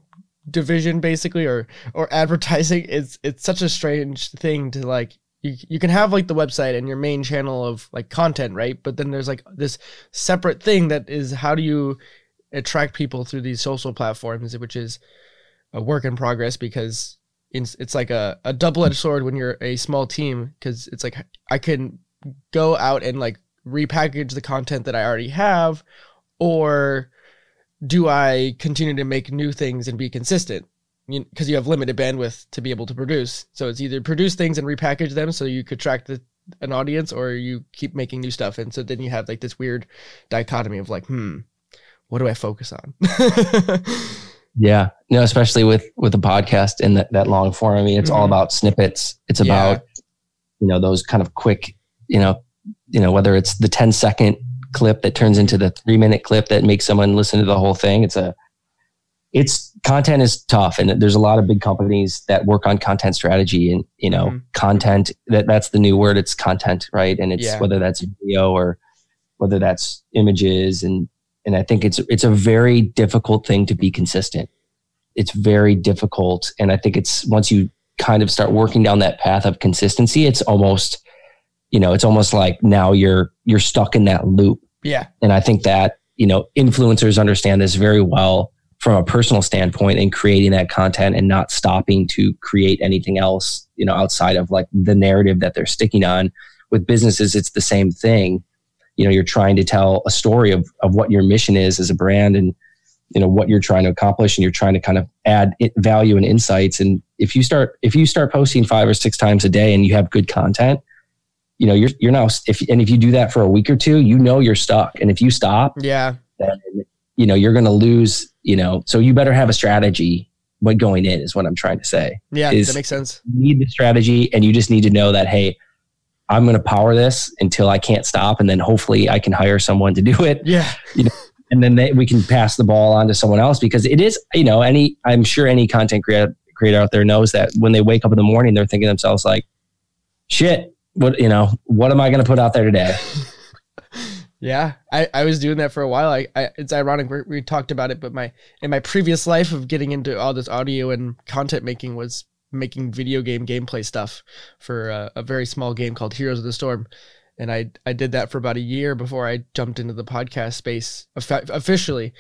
S2: division basically or or advertising it's it's such a strange thing to like you, you can have like the website and your main channel of like content right but then there's like this separate thing that is how do you attract people through these social platforms which is a work in progress because it's, it's like a, a double-edged sword when you're a small team because it's like i can go out and like repackage the content that I already have or do I continue to make new things and be consistent? Because you, you, have limited bandwidth to be able to produce. So it's either produce things and repackage them so you could track the an audience or you keep making new stuff and so then you have like this weird dichotomy of like hmm what do i focus on
S1: yeah no especially with with the podcast and that, that long form i mean it's mm-hmm. all about snippets it's about you know those kind of quick you know you know whether it's the 10 second clip that turns into the three minute clip that makes someone listen to the whole thing. It's a it's content is tough and there's a lot of big companies that work on content strategy and you know mm-hmm. content that that's the new word. It's content right? And it's yeah. whether that's video or whether that's images. And and I think it's it's a very difficult thing to be consistent. It's very difficult. And I think it's once you kind of start working down that path of consistency it's almost you know it's almost like now you're you're stuck in that loop
S2: yeah
S1: and I think that you know influencers understand this very well from a personal standpoint and creating that content and not stopping to create anything else, you know, outside of like the narrative that they're sticking on. With businesses, it's the same thing. You know, you're trying to tell a story of, of what your mission is as a brand and, you know, what you're trying to accomplish and you're trying to kind of add value and insights. And if you start, if you start posting five or six times a day and you have good content, you know, you're, you're now, if, and if you do that for a week or two, you know, you're stuck. And if you stop,
S2: yeah,
S1: then, you know, you're going to lose you know, so you better have a strategy when going in is what I'm trying to say.
S2: Yeah, that makes sense.
S1: You need the strategy and you just need to know that, hey, I'm going to power this until I can't stop. And then hopefully I can hire someone to do it.
S2: Yeah.
S1: You know, and then they, we can pass the ball on to someone else because it is, you know, any, I'm sure any content creator, creator out there knows that when they wake up in the morning, they're thinking themselves like, shit, what, you know, what am I going to put out there today?
S2: Yeah, I, I was doing that for a while. I, I it's ironic we, we talked about it, but my in my previous life of getting into all this audio and content making was making video game gameplay stuff for a, a very small game called Heroes of the Storm, and I I did that for about a year before I jumped into the podcast space officially,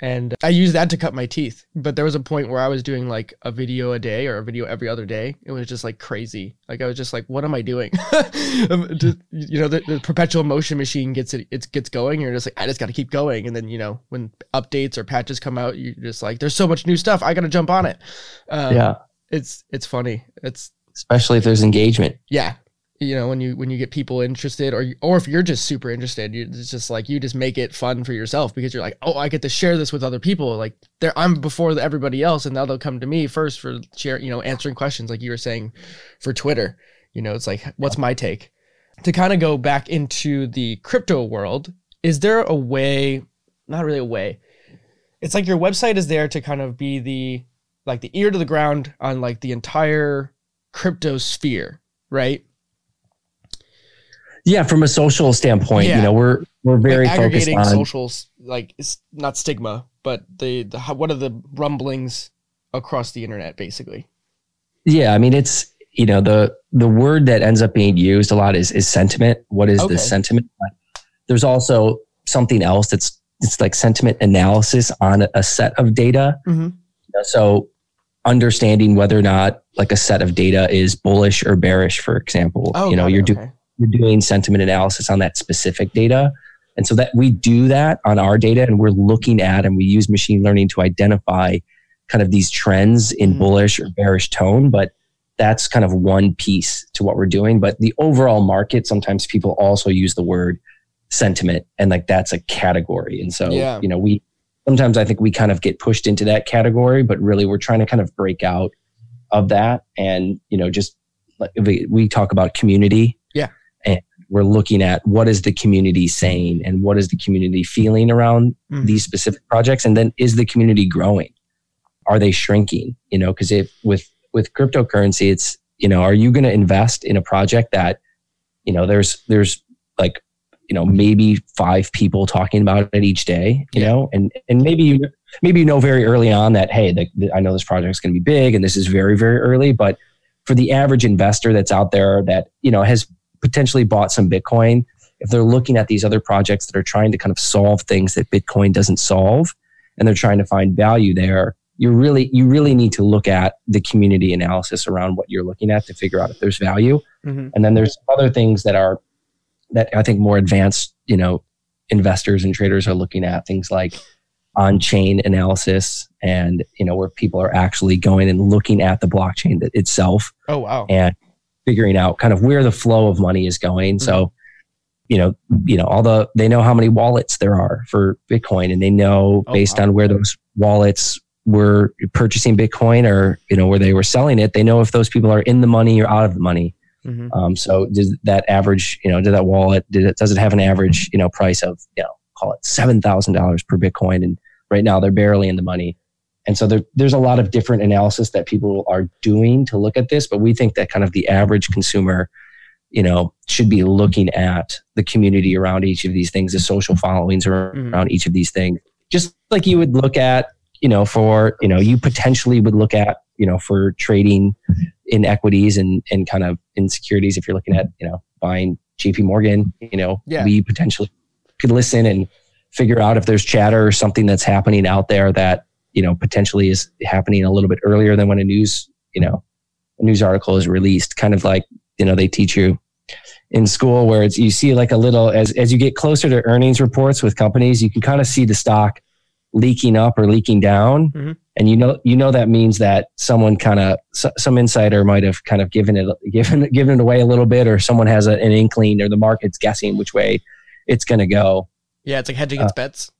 S2: and I used that to cut my teeth. But there was a point where I was doing like a video a day or a video every other day. It was just like crazy. Like I was just like, what am I doing? You know, the, the, perpetual motion machine gets it, it gets going. You're just like, I just got to keep going. And then you know, when updates or patches come out, you're just like, there's so much new stuff. I got to jump on it.
S1: Um, yeah,
S2: it's it's funny. It's
S1: especially if there's engagement.
S2: Yeah, you know when you when you get people interested or or if you're just super interested you, it's just like you just make it fun for yourself because you're like oh i get to share this with other people. Like they're i'm before everybody else and now they'll come to me first for share you know answering questions like you were saying for twitter. You know it's like what's my take? To kind of go back into the crypto world is there a way not really a way it's like your website is there to kind of be the like the ear to the ground on like the entire crypto sphere right
S1: yeah, from a social standpoint, yeah. you know, we're we're very like focused on
S2: socials, like it's not stigma, but the the what are the rumblings across the internet, basically.
S1: Yeah, I mean, it's you know the the word that ends up being used a lot is is sentiment. What is okay. the sentiment? There's also something else that's it's like sentiment analysis on a set of data. Mm-hmm. So understanding whether or not like a set of data is bullish or bearish, for example. Oh, you know, you're doing you're doing sentiment analysis on that specific data. And so that we do that on our data and we're looking at and we use machine learning to identify kind of these trends in mm-hmm. bullish or bearish tone. But that's kind of one piece to what we're doing. But the overall market, sometimes people also use the word sentiment and like that's a category. And so, yeah. you know, we sometimes I think we kind of get pushed into that category, but really we're trying to kind of break out of that and, you know, just like we, we talk about community we're looking at what is the community saying and what is the community feeling around mm. these specific projects and then is the community growing are they shrinking you know because if with with cryptocurrency it's you know are you going to invest in a project that you know there's there's like you know maybe five people talking about it each day you yeah. know and and maybe you maybe you know very early on that hey the, the, i know this project is going to be big and this is very very early but for the average investor that's out there that you know has potentially bought some Bitcoin, if they're looking at these other projects that are trying to kind of solve things that Bitcoin doesn't solve and they're trying to find value there, you really you really need to look at the community analysis around what you're looking at to figure out if there's value. Mm-hmm. And then there's other things that are that I think more advanced, you know, investors and traders are looking at things like on-chain analysis and you know where people are actually going and looking at the blockchain itself.
S2: Oh wow.
S1: And figuring out kind of where the flow of money is going. Mm-hmm. So, you know, you know, all the they know how many wallets there are for Bitcoin, and they know oh, based wow. on where those wallets were purchasing Bitcoin or you know where they were selling it. They know if those people are in the money or out of the money. Mm-hmm. Um, so does that average, you know, did that wallet, did it, does it have an average, you know, price of, you know, call it $7,000 per Bitcoin? And right now they're barely in the money. And so there, there's a lot of different analysis that people are doing to look at this, but we think that kind of the average consumer, you know, should be looking at the community around each of these things, the social followings around mm-hmm. each of these things, just like you would look at, you know, for, you know, you potentially would look at, you know, for trading in equities and, and kind of insecurities. If you're looking at, you know, buying JP Morgan, you know, yeah. we potentially could listen and figure out if there's chatter or something that's happening out there that you know potentially is happening a little bit earlier than when a news you know a news article is released. Kind of like you know they teach you in school where it's you see like a little as as you get closer to earnings reports with companies you can kind of see the stock leaking up or leaking down. Mm-hmm. and you know you know that means that someone kind of some insider might have kind of given it given given it away a little bit or someone has a, an inkling or the market's guessing which way it's going to go.
S2: Yeah it's like hedging its uh, bets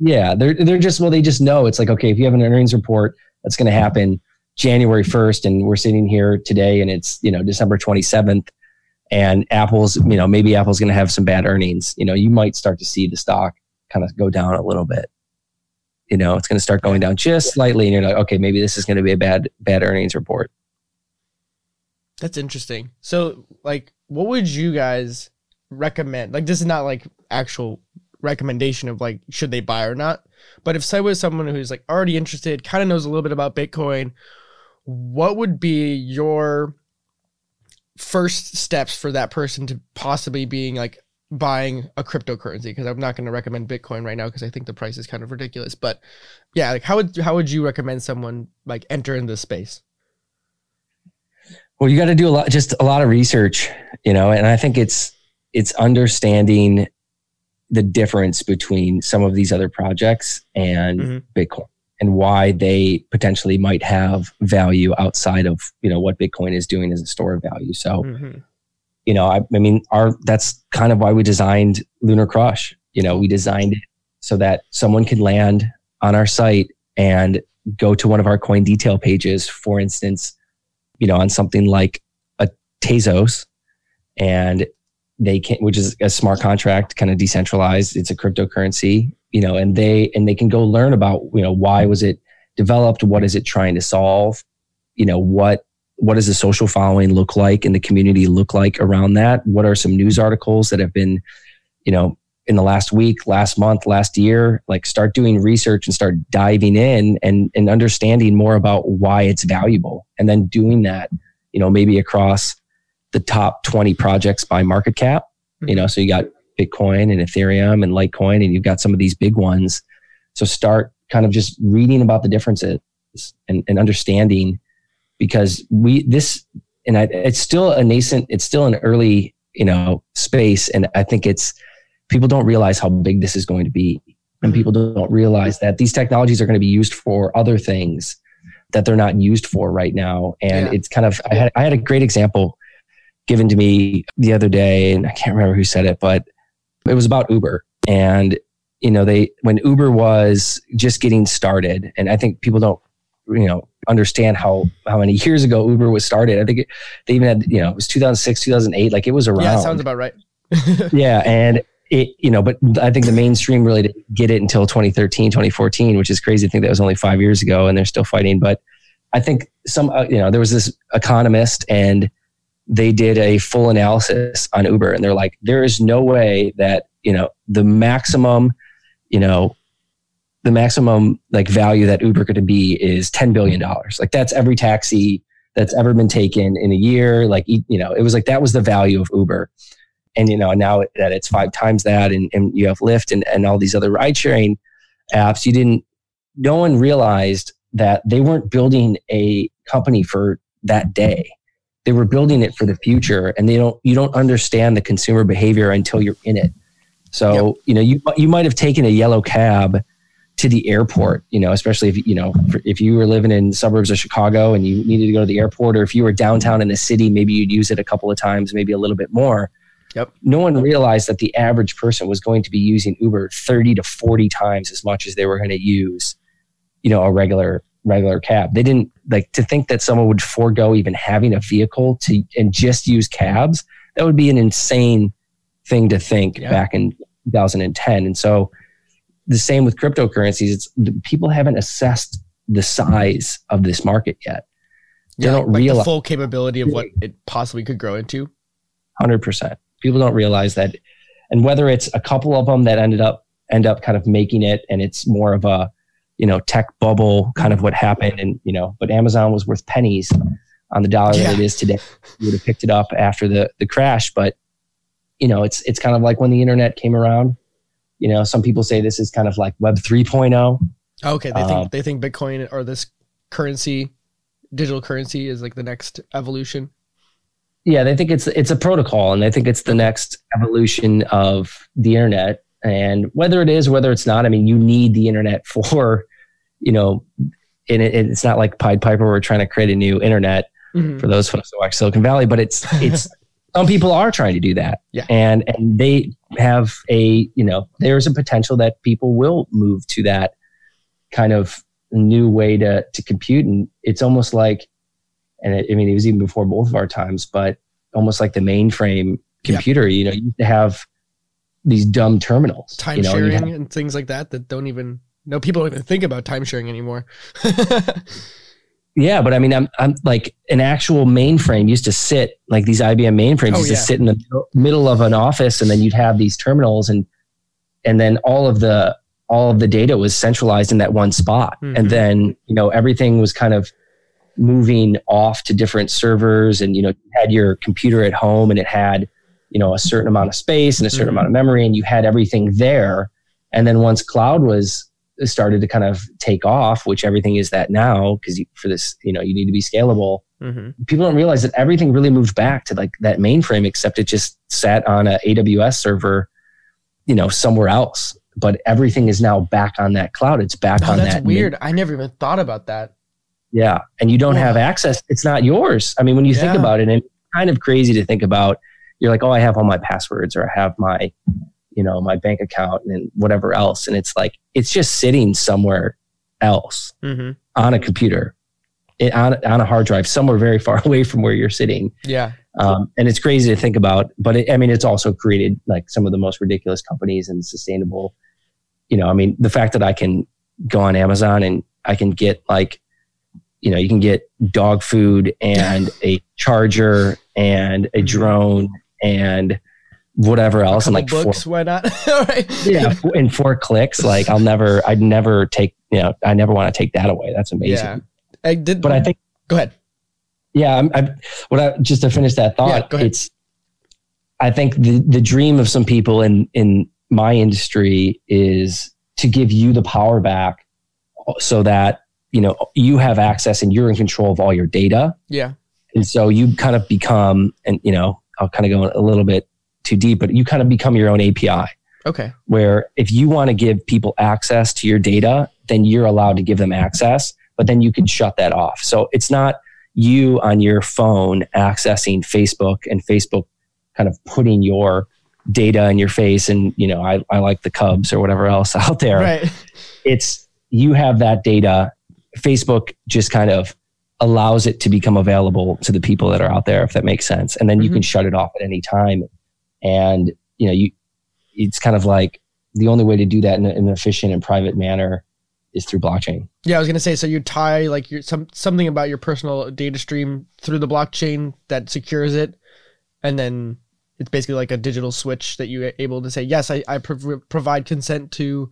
S1: yeah, they're they're just well, they just know it's like okay, if you have an earnings report that's going to happen January first, and we're sitting here today, and it's you know December twenty seventh, and Apple's you know maybe Apple's going to have some bad earnings. You know, you might start to see the stock kind of go down a little bit. You know, it's going to start going down just slightly, and you're like, okay, maybe this is going to be a bad bad earnings report.
S2: That's interesting. So, like, what would you guys recommend? Like, this is not like actual recommendation of like should they buy or not. But if say was someone who's like already interested, kind of knows a little bit about Bitcoin, what would be your first steps for that person to possibly being like buying a cryptocurrency because I'm not going to recommend Bitcoin right now because I think the price is kind of ridiculous. But yeah, like how would how would you recommend someone like enter in this space?
S1: Well, you got to do a lot, just a lot of research, you know, and I think it's it's understanding the difference between some of these other projects and mm-hmm. Bitcoin and why they potentially might have value outside of you know what Bitcoin is doing as a store of value. So, mm-hmm. you know, I, I, mean, our that's kind of why we designed LunarCRUSH. You know, we designed it so that someone could land on our site and go to one of our coin detail pages, for instance, you know, on something like a Tezos, and they can which is a smart contract kind of decentralized it's a cryptocurrency you know and they and they can go learn about you know why was it developed what is it trying to solve you know what what does the social following look like and the community look like around that? What are some news articles that have been you know in the last week last month last year? Like start doing research and start diving in and and understanding more about why it's valuable and then doing that you know maybe across the top 20 projects by market cap. Mm-hmm. You know, so you got Bitcoin and Ethereum and Litecoin, and you've got some of these big ones. So start kind of just reading about the differences and, and understanding because we, this, and I, it's still a nascent, it's still an early, you know, space. And I think it's, people don't realize how big this is going to be. And people don't realize that these technologies are going to be used for other things that they're not used for right now. And yeah. it's kind of, I had, I had a great example given to me the other day, and I can't remember who said it, but it was about Uber. And, you know, they, when Uber was just getting started, and I think people don't, you know, understand how, how many years ago Uber was started. I think it, they even had, you know, it was 2006, 2008, like it was around. Yeah,
S2: sounds about right.
S1: yeah. And, it, you know, but I think the mainstream really didn't get it until 2013, 2014, which is crazy to think that was only five years ago and they're still fighting. But I think some, uh, you know, there was this economist and they did a full analysis on Uber and they're like, there is no way that, you know, the maximum, you know, the maximum like value that Uber could be is $10 billion. Like that's every taxi that's ever been taken in a year. Like, you know, it was like, that was the value of Uber. And, you know, now that it's five times that and, and you have Lyft and, and all these other ride sharing apps, you didn't, no one realized that they weren't building a company for that day they were building it for the future and they don't you don't understand the consumer behavior until you're in it so yep. you know you you might have taken a yellow cab to the airport, you know, especially if you know if you were living in suburbs of Chicago and you needed to go to the airport, or if you were downtown in the city, maybe you'd use it a couple of times, maybe a little bit more.
S2: Yep.
S1: No one realized that the average person was going to be using Uber 30 to 40 times as much as they were going to use, you know, a regular regular cab. They didn't like to think that someone would forego even having a vehicle to and just use cabs. That would be an insane thing to think
S2: Yeah.
S1: back in 2010. And so the same with cryptocurrencies. It's people haven't assessed the size of this market yet. They
S2: Yeah,
S1: don't
S2: like the
S1: realize
S2: full capability of what it possibly could grow into.
S1: hundred percent. People don't realize that, and whether it's a couple of them that ended up end up kind of making it, and it's more of a you know tech bubble kind of what happened, and you know, but Amazon was worth pennies on the dollar
S2: Yeah.
S1: that it is today. You would have picked it up after the the crash, but you know, it's it's kind of like when the internet came around. You know, some people say this is kind of like Web 3.0.
S2: Okay, they
S1: Um,
S2: think they think Bitcoin or this currency, digital currency, is like the next evolution.
S1: Yeah, they think it's it's a protocol, and they think it's the next evolution of the internet. And whether it is, whether it's not, I mean, you need the internet for, you know, and it, it's not like Pied Piper. We're trying to create a new internet
S2: Mhm.
S1: for those folks that watch Silicon Valley, but it's it's some people are trying to do that,
S2: Yeah.
S1: and and they have a you know there's a potential that people will move to that kind of new way to to compute, and it's almost like, and it, I mean it was even before both of our times, but almost like the mainframe
S2: Yeah.
S1: computer. You know, you used to have these dumb terminals,
S2: Time
S1: you know, and you
S2: sharing and things like that that don't even no people don't even think about time sharing anymore.
S1: Yeah, but I mean, I'm, I'm like an actual mainframe used to sit like these IBM mainframes
S2: Oh,
S1: used
S2: yeah.
S1: to sit in the middle- of an office, and then you'd have these terminals, and and then all of the all of the data was centralized in that one spot,
S2: Mhm.
S1: and then you know everything was kind of moving off to different servers, and you know you had your computer at home, and it had you know a certain amount of space and a certain
S2: Mhm.
S1: amount of memory, and you had everything there, and then once cloud was started to kind of take off, which everything is that now, because for this, you know, you need to be scalable.
S2: hmm
S1: People don't realize that everything really moved back to like that mainframe, except it just sat on a AWS server, you know, somewhere else. But everything is now back on that cloud. It's back
S2: Oh,
S1: on
S2: that's
S1: that.
S2: That's weird. I never even thought about that.
S1: Yeah. And you don't have access. It's not yours. I mean, when you think about it, and it's kind of crazy to think about, you're like, oh, I have all my passwords or I have my, you know, my bank account and whatever else. And it's like, it's just sitting somewhere else
S2: hmm
S1: on a computer, it, on, on a hard drive, somewhere very far away from where you're sitting.
S2: Yeah.
S1: Um, and it's crazy to think about, but it, I mean, it's also created like some of the most ridiculous companies and sustainable, you know, I mean, the fact that I can go on Amazon and I can get like, you know, you can get dog food and a charger and a
S2: Mhm.
S1: drone and whatever else. And like four,
S2: books, why not? All right.
S1: yeah, in four clicks, like I'll never, I'd never take, you know, I never want to take that away. That's amazing.
S2: Yeah. I did.
S1: But I think,
S2: go ahead.
S1: yeah, I'm, I'm what I just to finish that
S2: Yeah,
S1: thought.
S2: ahead.
S1: it's, I think the the dream of some people in in my industry is to give you the power back, so that you know you have access and you're in control of all your data,
S2: Yeah.
S1: and so you kind of become, and you know, I'll kind of go a little bit too deep, but you kind of become your own API.
S2: Okay.
S1: Where if you want to give people access to your data, then you're allowed to give them access, but then you can shut that off. So it's not you on your phone accessing Facebook and Facebook kind of putting your data in your face and you know I, I like the Cubs or whatever else out there.
S2: Right.
S1: It's you have that data. Facebook just kind of allows it to become available to the people that are out there, if that makes sense. And then you
S2: Mhm.
S1: can shut it off at any time. And you know, you it's kind of like the only way to do that in, a- in an efficient and private manner is through blockchain.
S2: Yeah, I was gonna say. So you tie like your some something about your personal data stream through the blockchain that secures it, and then it's basically like a digital switch that you're able to say, yes, I, I prov- provide consent to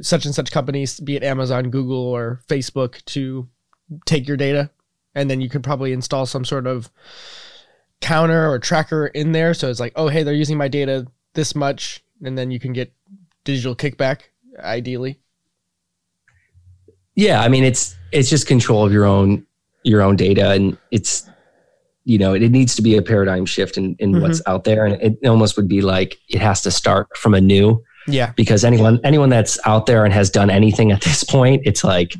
S2: such and such companies, be it Amazon, Google, or Facebook, to take your data, and then you could probably install some sort of counter or tracker in there. So it's like, oh, hey, they're using my data this much, and then you can get digital kickback, ideally.
S1: Yeah, I mean it's it's just control of your own your own data and it's you know it, needs to be a paradigm shift in, in
S2: Mhm.
S1: what's out there and it almost would be like it has to start from a new
S2: Yeah.
S1: Because anyone anyone that's out there and has done anything at this point, it's like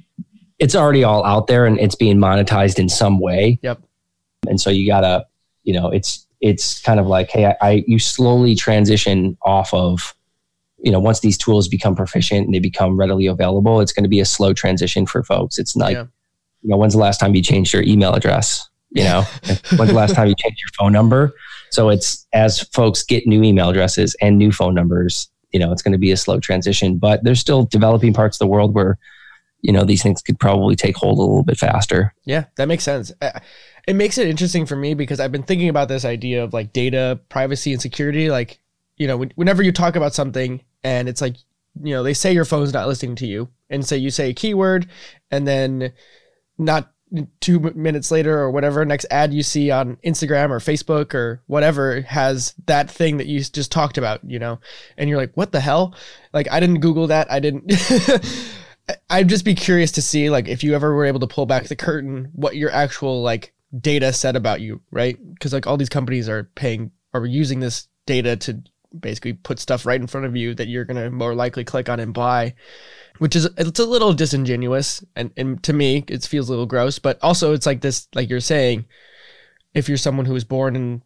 S1: it's already all out there and it's being monetized in some way.
S2: Yep.
S1: And so you gotta, you know, it's it's kind of like, hey, I, I you slowly transition off of, you know, once these tools become proficient and they become readily available, it's going to be a slow transition for folks. It's like,
S2: Yeah.
S1: you know, when's the last time you changed your email address? You know, when's the last time you changed your phone number? So it's as folks get new email addresses and new phone numbers, you know, it's going to be a slow transition, but there's still developing parts of the world where, you know, these things could probably take hold a little bit faster.
S2: Yeah, that makes sense. It makes it interesting for me because I've been thinking about this idea of like data privacy and security. Like, you know, when- whenever you talk about something and it's like, you know, they say your phone's not listening to you, and say you say a keyword, and then not two minutes later or whatever next ad you see on Instagram or Facebook or whatever has that thing that you just talked about, you know, and you're like, what the hell? Like, I didn't Google that. I didn't. I'd just be curious to see, like, if you ever were able to pull back the curtain, what your actual like data said about you, right? Because like all these companies are paying are using this data to basically put stuff right in front of you that you're gonna more likely click on and buy, which is it's a little disingenuous and, and to me it feels a little gross. But also it's like this, like you're saying, if you're someone who was born in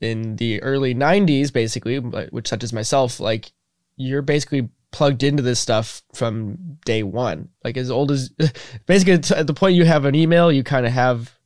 S2: in the early 90s basically which such as myself like you're basically plugged into this stuff from day one like as old as basically at the point you have an email you kind of have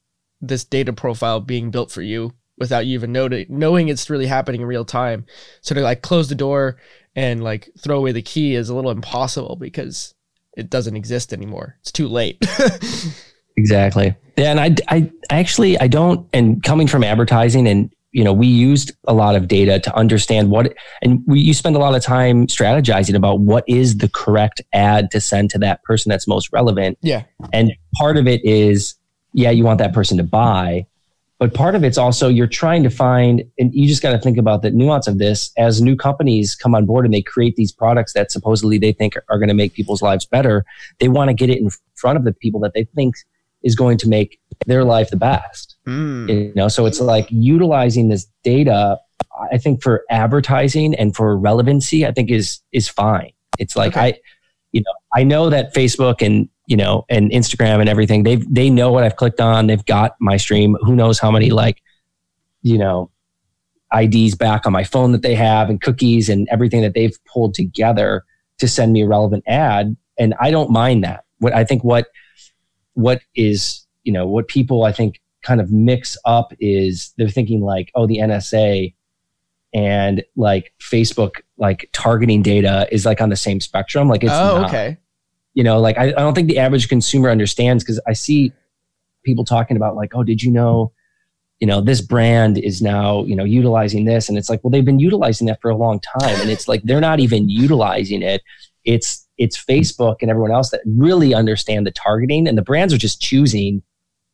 S2: this data profile being built for you without you even knowing knowing it's really happening in real time so to like close the door and like throw away the key is a little impossible because it doesn't exist anymore it's too late
S1: Exactly. Yeah, and I, I actually I don't. And coming from advertising, and you know, we used a lot of data to understand what, and we you spend a lot of time strategizing about what is the correct ad to send to that person that's most relevant.
S2: yeah
S1: And part of it is, yeah, you want that person to buy, but part of it's also you're trying to find, and you just got to think about the nuance of this as new companies come on board and they create these products that supposedly they think are, going to make people's lives better. They want to get it in front of the people that they think is going to make their life the best.
S2: Mm.
S1: You know, so it's like utilizing this data. I think for advertising and for relevancy, I think is is fine. It's like
S2: Okay.
S1: I, you know, I know that Facebook and you know and Instagram and everything they they know what I've clicked on. They've got my stream. Who knows how many like, you know, IDs back on my phone that they have and cookies and everything that they've pulled together to send me a relevant ad. And I don't mind that. What I think what what is you know what people I think kind of mix up is they're thinking like oh the NSA and like Facebook like targeting data is like on the same spectrum like it's
S2: oh
S1: not.
S2: okay
S1: you know like I, I don't think the average consumer understands because I see people talking about like oh did you know you know this brand is now you know utilizing this? And it's like well they've been utilizing that for a long time. And it's like they're not even utilizing it. It's it's facebook and everyone else that really understand the targeting. And the brands are just choosing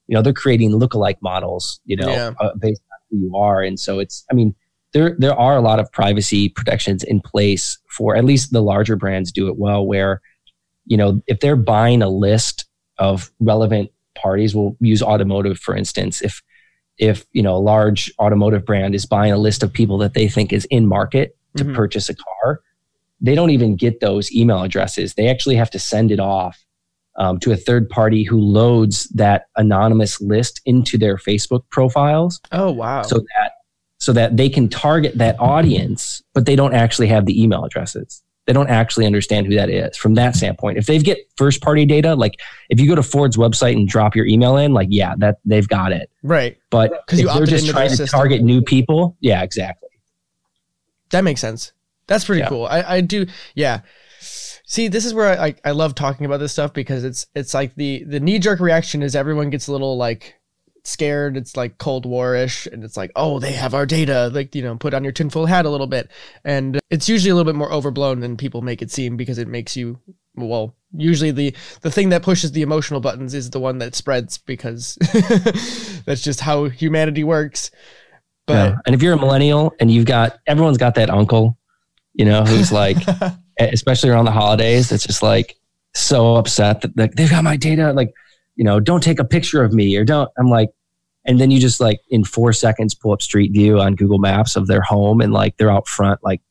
S1: you know they're creating lookalike models you know
S2: Yeah.
S1: uh, based on who you are. And so it's i mean there there are a lot of privacy protections in place for at least the larger brands do it well where you know if they're buying a list of relevant parties we'll use automotive for instance. If if you know a large automotive brand is buying a list of people that they think is in market to
S2: Mhm.
S1: purchase a car they don't even get those email addresses. They actually have to send it off um, to a third party who loads that anonymous list into their facebook profiles
S2: oh wow.
S1: so that so that they can target that audience but they don't actually have the email addresses they don't actually understand who that is from that standpoint if they get first party data like if you go to ford's website and drop your email in like yeah that they've got it
S2: right
S1: but
S2: 'Cause
S1: if
S2: you
S1: they're just trying to target new people yeah exactly
S2: That makes sense. That's pretty
S1: Yeah.
S2: cool. I, I do. Yeah. See, this is where I, I I love talking about this stuff because it's it's like the the knee jerk reaction is everyone gets a little like scared. It's like Cold War ish, and it's like oh they have our data. Like you know put on your tinfoil hat a little bit, and it's usually a little bit more overblown than people make it seem because it makes you well usually the the thing that pushes the emotional buttons is the one that spreads because that's just how humanity works. But
S1: Yeah. and if you're a millennial and you've got everyone's got that uncle you know who's like especially around the holidays that's just like so upset that like, they've got my data like you know don't take a picture of me or don't i'm like and then you just like in four seconds pull up street view on google maps of their home and like they're out front like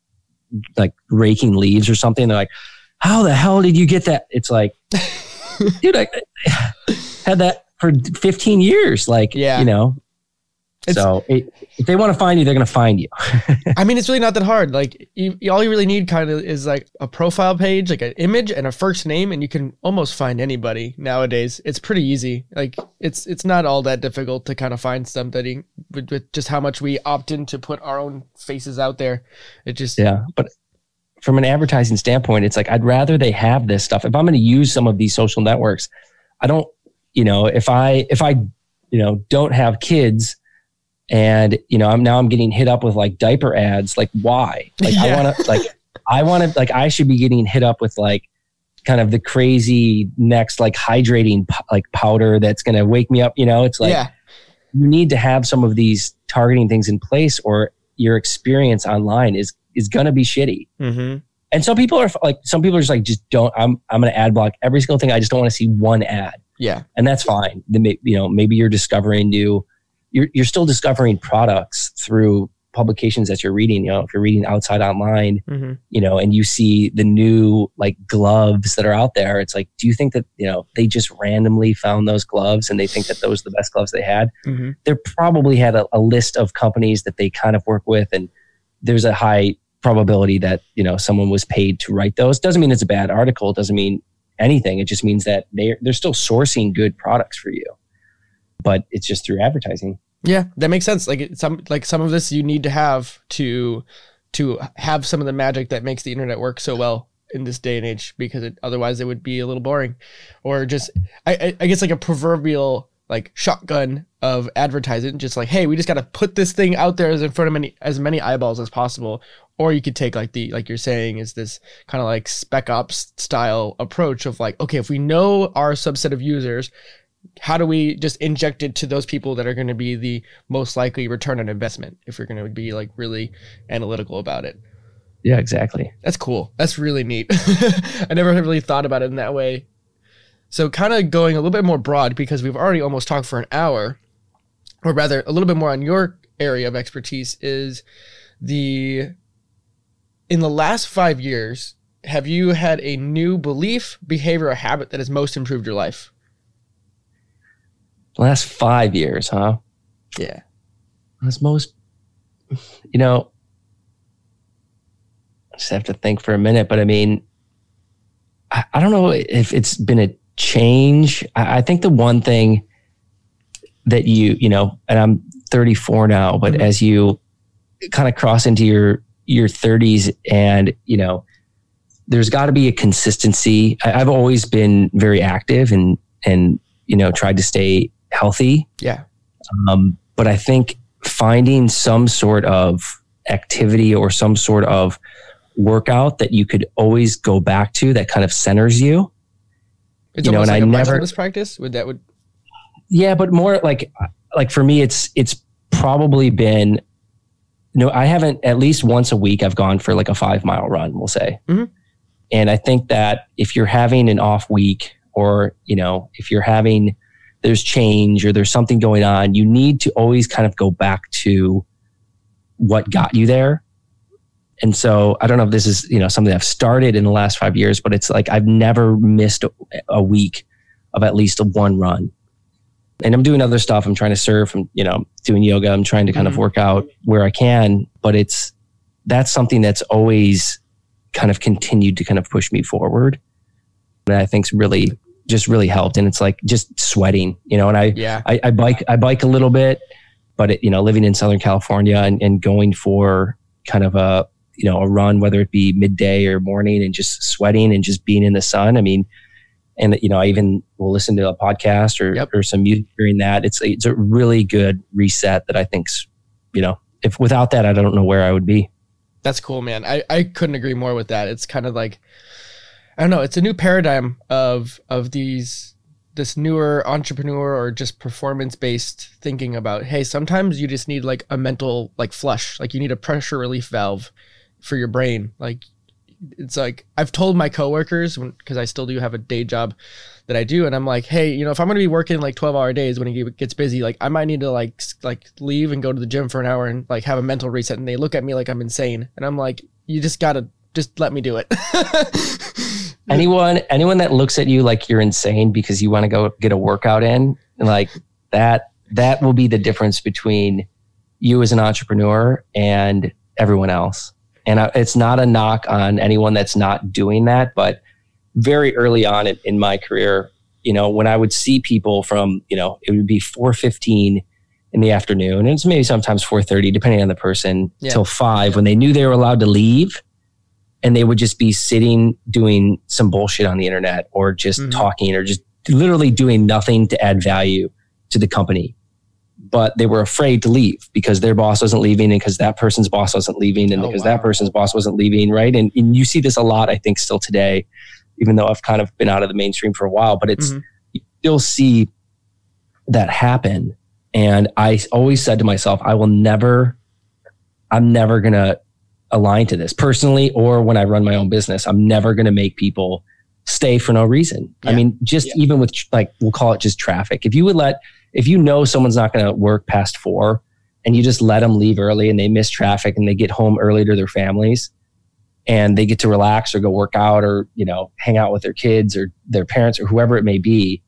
S1: like raking leaves or something. They're like, how the hell did you get that? It's like, dude, I had that for 15 years. Like,
S2: Yeah.
S1: you know,
S2: It's-
S1: so it, if they want to find you, they're going to find you.
S2: I mean, it's really not that hard. Like, you, all you really need kind of is like a profile page, like an image and a first name, and you can almost find anybody nowadays. It's pretty easy. Like, it's it's not all that difficult to kind of find somebody with, with just how much we opt in to put our own faces out there. It just
S1: Yeah. But from an advertising standpoint, it's like I'd rather they have this stuff. If I'm going to use some of these social networks, I don't, you know, if I if I, you know, don't have kids and, you know, I'm now I'm getting hit up with like diaper ads, like why? Like I want to like I want to like I should be getting hit up with like kind of the crazy next like hydrating like powder that's going to wake me up, you know? It's like
S2: yeah,
S1: you need to have some of these targeting things in place or your experience online is is going to be shitty.
S2: mm-hmm.
S1: And some people are like, some people are just like, just don't. I'm I'm going to ad block every single thing. I just don't want to see one ad,
S2: yeah,
S1: and that's fine. Then you know, maybe you're discovering new. You're you're still discovering products through publications that you're reading. You know, if you're reading outside online,
S2: mm-hmm.
S1: you know, and you see the new like gloves that are out there, it's like, do you think that you know they just randomly found those gloves and they think that those are the best gloves they had?
S2: Mm-hmm.
S1: they probably had a, a list of companies that they kind of work with and there's a high probability that you know someone was paid to write those doesn't mean it's a bad article doesn't mean anything it just means that they're they're still sourcing good products for you but it's just through advertising.
S2: Yeah, that makes sense. Like some like some of this you need to have to to have some of the magic that makes the internet work so well in this day and age because it, otherwise it would be a little boring. Or just I, I, guess like a proverbial like shotgun of advertising. Just like hey we just got to put this thing out there as in front of many as many eyeballs as possible. Or you could take like the like you're saying is this kind of like spec ops style approach of like okay if we know our subset of users how do we just inject it to those people that are going to be the most likely return on investment if you're going to be like really analytical about it?
S1: Yeah exactly.
S2: That's cool. That's really neat. I never really thought about it in that way. So kind of going a little bit more broad because we've already almost talked for an hour or rather a little bit more on your area of expertise is the in the last five years have you had a new belief behavior or habit that has most improved your life
S1: the last five years huh?
S2: Yeah.
S1: That's most you know I just have to think for a minute but i mean i, I don't know if it's been a change. I, I think the one thing that you you know and i'm 34 now but
S2: Mhm.
S1: as you kind of cross into your your 30s and you know there's got to be a consistency. I, i've always been very active and and you know tried to stay healthy
S2: yeah
S1: um, but I think finding some sort of activity or some sort of workout that you could always go back to that kind of centers you.
S2: It's
S1: You know, and
S2: like
S1: I
S2: a
S1: never-
S2: practice. Would that would
S1: Yeah, but more like like for me, it's it's probably been. No, I haven't. At least once a week, I've gone for like a five mile run. We'll say,
S2: Mhm.
S1: and I think that if you're having an off week, or you know, if you're having there's change or there's something going on, you need to always kind of go back to what got you there. And so I don't know if this is you know something I've started in the last five years, but it's like I've never missed a, week of at least one run and I'm doing other stuff. I'm trying to surf. I'm, you know, doing yoga. I'm trying to kind
S2: Mhm.
S1: of work out where I can, but it's, that's something that's always kind of continued to kind of push me forward. And I think's really, just really helped. And it's like just sweating, you know, and I,
S2: yeah
S1: I, I bike, I bike a little bit, but it, you know, living in Southern California and, and going for kind of a, you know, a run, whether it be midday or morning and just sweating and just being in the sun. I mean, and you know, I even will listen to a podcast or,
S2: Yep.
S1: or some music during that. It's it's a really good reset that I think's, you know, if without that, I don't know where I would be.
S2: That's cool, man. I, I couldn't agree more with that. It's kind of like I don't know, it's a new paradigm of of these this newer entrepreneur or just performance based thinking about hey, sometimes you just need like a mental like flush. Like you need a pressure relief valve for your brain. Like it's like I've told my coworkers because I still do have a day job that I do, and I'm like, hey, you know, if I'm gonna be working like 12 hour days when it gets busy, like I might need to like like leave and go to the gym for an hour and like have a mental reset. And they look at me like I'm insane, and I'm like, you just gotta just let me do it.
S1: anyone anyone that looks at you like you're insane because you want to go get a workout in, like that that will be the difference between you as an entrepreneur and everyone else. And I, it's not a knock on anyone that's not doing that, but very early on in, in my career, you know, when I would see people from, you know, it would be 415 in the afternoon, and it's maybe sometimes 4:30, depending on the person, yeah. till five when they knew they were allowed to leave, and they would just be sitting doing some bullshit on the internet or just mm-hmm. talking or just literally doing nothing to add value to the company. But they were afraid to leave because their boss wasn't leaving and because that person's boss wasn't leaving and oh, because wow. that person's boss wasn't leaving, right? And, and you see this a lot, I think, still today, even though I've kind of been out of the mainstream for a while, but it's mm-hmm. you still see that happen and I always said to myself, I will never, I'm never going to align to this personally or when I run my own business. I'm never going to make people stay for no reason. Yeah. I mean, just yeah. even with like, we'll call it just traffic. If you would let, if you know someone's not going to work past four and you just let them leave early and they miss traffic and they get home early to their families and they get to relax or go work out or, you know, hang out with their kids or their parents or whoever it may be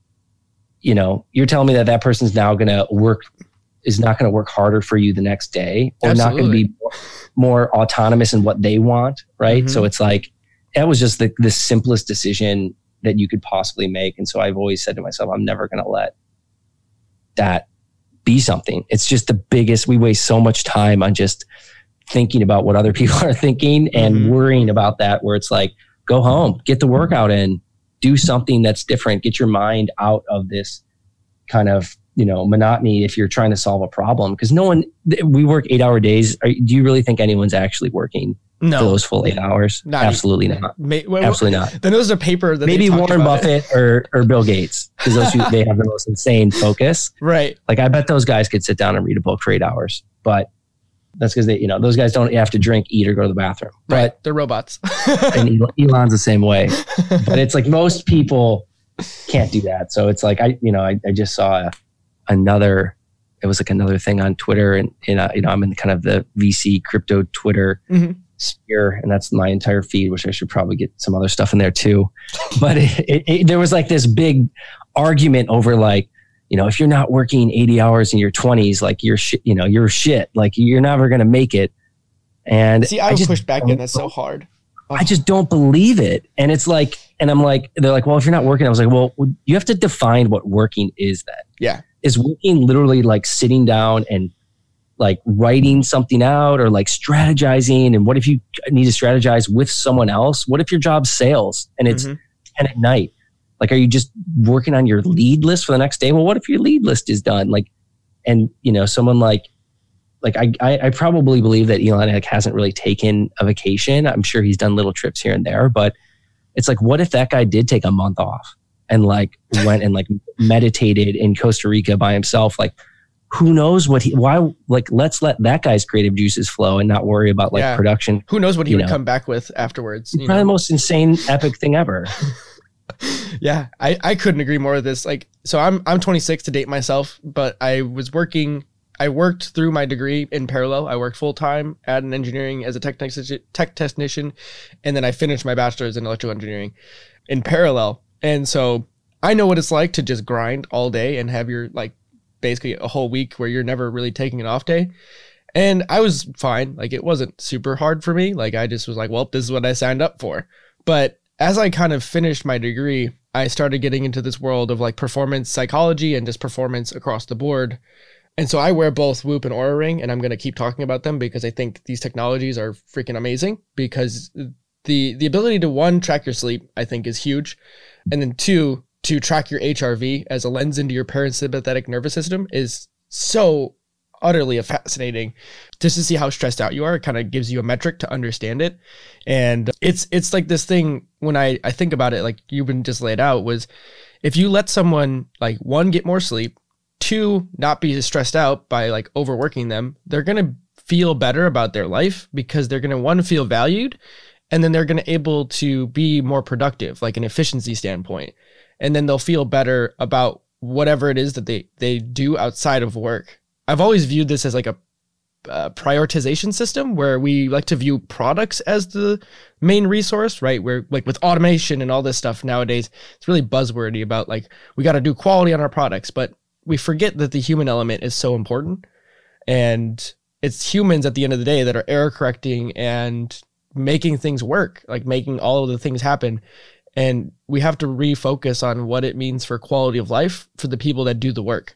S1: you know, you're telling me that that person's now going to work is not going to work harder for you the next day or Absolutely. not going to be more, more, autonomous in what they want, right? Mm-hmm. So it's like that was just the the simplest decision that you could possibly make and so I've always said to myself I'm never going to let that be something. It's just the biggest we waste so much time on just thinking about what other people are thinking and mm-hmm. worrying about that where it's like go home, get the workout in, do something that's different get your mind out of this kind of you know monotony if you're trying to solve a problem because no one we work eight hour days Are, do you really think anyone's actually working no. for those full eight hours not absolutely even. not May, well, absolutely not
S2: then there's a paper that
S1: maybe warren buffett or, or bill gates because those two, they have the most insane focus
S2: right
S1: like i bet those guys could sit down and read a book for eight hours but that's because they, you know, those guys don't have to drink, eat, or go to the bathroom.
S2: Right. But they're robots.
S1: and Elon's the same way. But it's like most people can't do that. So it's like I, you know, I, I just saw a, another. It was like another thing on Twitter, and, and uh, you know, I'm in kind of the VC crypto Twitter mm-hmm. sphere, and that's my entire feed. Which I should probably get some other stuff in there too. But it, it, it, there was like this big argument over like you know, if you're not working 80 hours in your 20s, like you're shit, you know, you're shit. Like you're never going to make it. And
S2: see, I, I just pushed back in. That's so hard.
S1: I just don't believe it. And it's like, and I'm like, they're like, well, if you're not working, I was like, well, you have to define what working is then.
S2: Yeah.
S1: Is working literally like sitting down and like writing something out or like strategizing? And what if you need to strategize with someone else? What if your job's sales and it's mm-hmm. 10 at night? Like, are you just working on your lead list for the next day? Well, what if your lead list is done? Like, and you know, someone like, like I, I, I probably believe that Elon like, hasn't really taken a vacation. I'm sure he's done little trips here and there, but it's like, what if that guy did take a month off and like went and like meditated in Costa Rica by himself? Like, who knows what he why like let's let that guy's creative juices flow and not worry about like yeah. production
S2: who knows what he would know. come back with afterwards
S1: probably know? the most insane epic thing ever
S2: yeah, I, I couldn't agree more with this. Like, so I'm I'm 26 to date myself, but I was working. I worked through my degree in parallel. I worked full time at an engineering as a tech, tech technician, and then I finished my bachelor's in electrical engineering in parallel. And so I know what it's like to just grind all day and have your like basically a whole week where you're never really taking an off day. And I was fine. Like it wasn't super hard for me. Like I just was like, well, this is what I signed up for. But as I kind of finished my degree, I started getting into this world of like performance psychology and just performance across the board. And so I wear both Whoop and Oura Ring, and I'm going to keep talking about them because I think these technologies are freaking amazing. Because the the ability to one track your sleep, I think, is huge, and then two to track your HRV as a lens into your parasympathetic nervous system is so utterly fascinating just to see how stressed out you are. It kind of gives you a metric to understand it. And it's it's like this thing when I, I think about it, like you've been just laid out, was if you let someone like one get more sleep, two not be stressed out by like overworking them, they're gonna feel better about their life because they're gonna one feel valued and then they're gonna able to be more productive, like an efficiency standpoint. And then they'll feel better about whatever it is that they they do outside of work I've always viewed this as like a uh, prioritization system where we like to view products as the main resource, right? Where like with automation and all this stuff nowadays, it's really buzzwordy about like we got to do quality on our products, but we forget that the human element is so important. And it's humans at the end of the day that are error correcting and making things work, like making all of the things happen. And we have to refocus on what it means for quality of life for the people that do the work.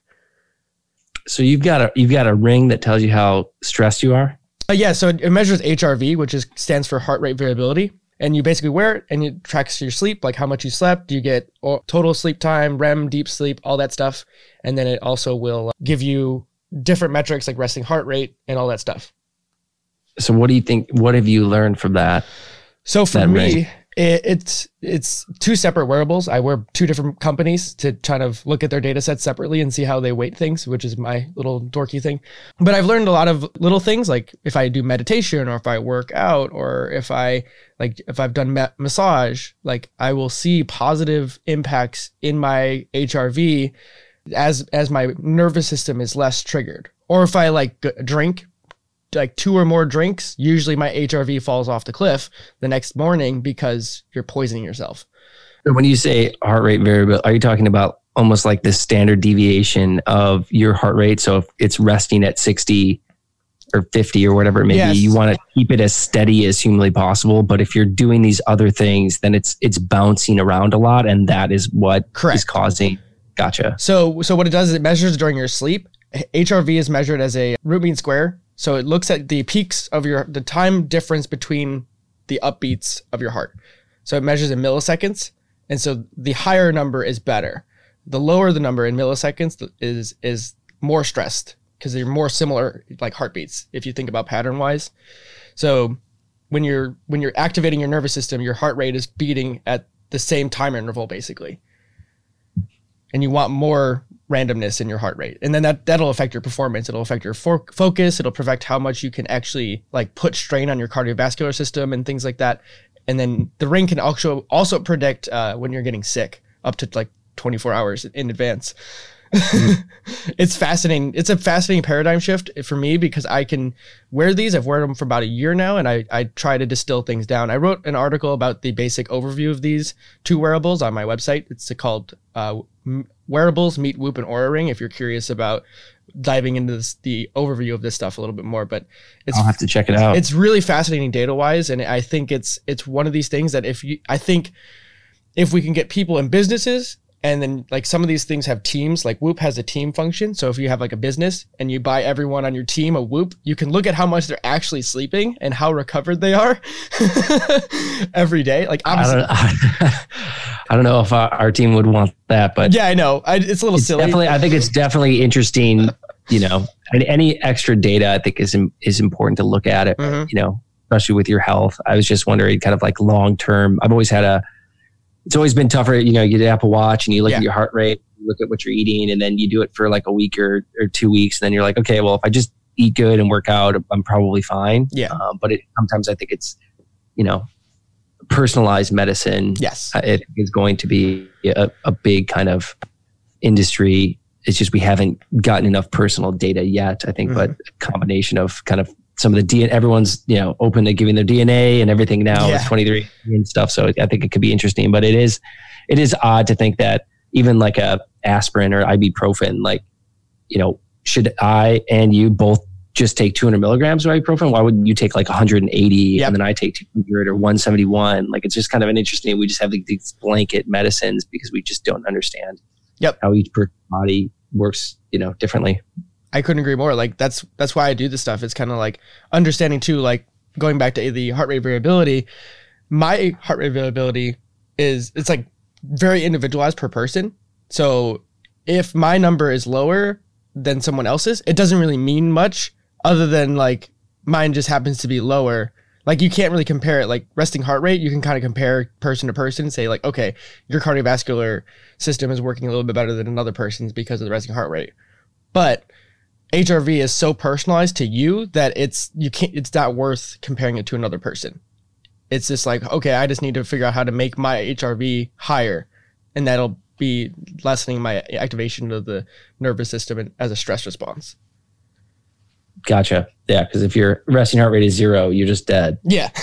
S1: So you've got a you've got a ring that tells you how stressed you are.
S2: Uh, yeah, so it, it measures HRV, which is stands for heart rate variability, and you basically wear it and it tracks your sleep, like how much you slept. You get total sleep time, REM, deep sleep, all that stuff, and then it also will uh, give you different metrics like resting heart rate and all that stuff.
S1: So what do you think? What have you learned from that?
S2: So for me, it, it's it's two separate wearables. I wear two different companies to kind of look at their data sets separately and see how they weight things, which is my little dorky thing. But I've learned a lot of little things like if I do meditation or if I work out or if I like if I've done ma- massage, like I will see positive impacts in my HRV as as my nervous system is less triggered. Or if I like drink like two or more drinks, usually my HRV falls off the cliff the next morning because you're poisoning yourself.
S1: So when you say heart rate variable, are you talking about almost like the standard deviation of your heart rate? So if it's resting at 60 or 50 or whatever it may yes. be, you want to keep it as steady as humanly possible. But if you're doing these other things, then it's it's bouncing around a lot, and that is what Correct. is causing. Gotcha.
S2: So so what it does is it measures during your sleep. HRV is measured as a root mean square so it looks at the peaks of your the time difference between the upbeats of your heart. So it measures in milliseconds, and so the higher number is better. The lower the number in milliseconds is is more stressed because they're more similar like heartbeats if you think about pattern wise. So when you're when you're activating your nervous system, your heart rate is beating at the same time interval basically. And you want more randomness in your heart rate and then that that'll affect your performance it'll affect your for- focus it'll affect how much you can actually like put strain on your cardiovascular system and things like that and then the ring can also also predict uh, when you're getting sick up to like 24 hours in advance it's fascinating. It's a fascinating paradigm shift for me because I can wear these. I've worn them for about a year now, and I, I try to distill things down. I wrote an article about the basic overview of these two wearables on my website. It's called uh, Wearables Meet Whoop and Oura Ring. If you're curious about diving into this, the overview of this stuff a little bit more, but
S1: it's, I'll have to check it out.
S2: It's really fascinating data wise, and I think it's it's one of these things that if you, I think if we can get people in businesses and then like some of these things have teams like whoop has a team function. So if you have like a business and you buy everyone on your team a whoop you can look at how much they're actually sleeping and how recovered they are every day. Like
S1: obviously I don't, I don't know if our, our, team would want that but
S2: yeah i know. I, it's a little
S1: it's
S2: silly.
S1: definitely i think it's definitely interesting you know any extra data i think is is important to look at it mm-hmm. you know especially with your health. I was just wondering kind of like long term i've always had a it's always been tougher. You know, you get Apple Watch and you look yeah. at your heart rate, you look at what you're eating, and then you do it for like a week or, or two weeks. And then you're like, okay, well, if I just eat good and work out, I'm probably fine.
S2: Yeah.
S1: Um, but it, sometimes I think it's, you know, personalized medicine.
S2: Yes.
S1: Uh, it is going to be a, a big kind of industry. It's just we haven't gotten enough personal data yet, I think, mm-hmm. but a combination of kind of some of the DNA, everyone's, you know, open to giving their DNA and everything now yeah. with 23 and stuff. So I think it could be interesting, but it is, it is odd to think that even like a aspirin or ibuprofen, like, you know, should I and you both just take 200 milligrams of ibuprofen? Why would you take like 180 yep. and then I take 200 or 171? Like it's just kind of an interesting. We just have these blanket medicines because we just don't understand
S2: yep.
S1: how each body works, you know, differently.
S2: I couldn't agree more. Like that's that's why I do this stuff. It's kind of like understanding too, like going back to the heart rate variability. My heart rate variability is it's like very individualized per person. So if my number is lower than someone else's, it doesn't really mean much other than like mine just happens to be lower. Like you can't really compare it like resting heart rate, you can kind of compare person to person, and say like, okay, your cardiovascular system is working a little bit better than another person's because of the resting heart rate. But HRV is so personalized to you that it's you can't it's not worth comparing it to another person. It's just like, okay, I just need to figure out how to make my HRV higher and that'll be lessening my activation of the nervous system as a stress response.
S1: Gotcha. Yeah, because if your resting heart rate is zero, you're just dead.
S2: Yeah.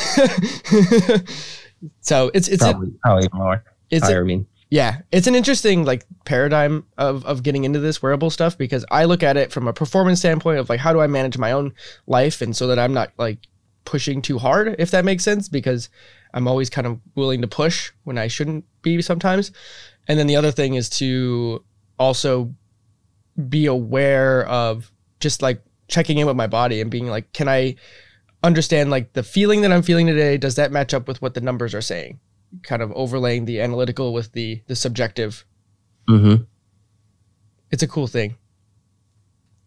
S2: so it's it's
S1: probably, a, probably more.
S2: It's
S1: higher, a, I mean.
S2: Yeah, it's an interesting like paradigm of of getting into this wearable stuff because I look at it from a performance standpoint of like how do I manage my own life and so that I'm not like pushing too hard if that makes sense because I'm always kind of willing to push when I shouldn't be sometimes. And then the other thing is to also be aware of just like checking in with my body and being like, can I understand like the feeling that I'm feeling today? Does that match up with what the numbers are saying? Kind of overlaying the analytical with the the subjective.
S1: Mm-hmm.
S2: It's a cool thing.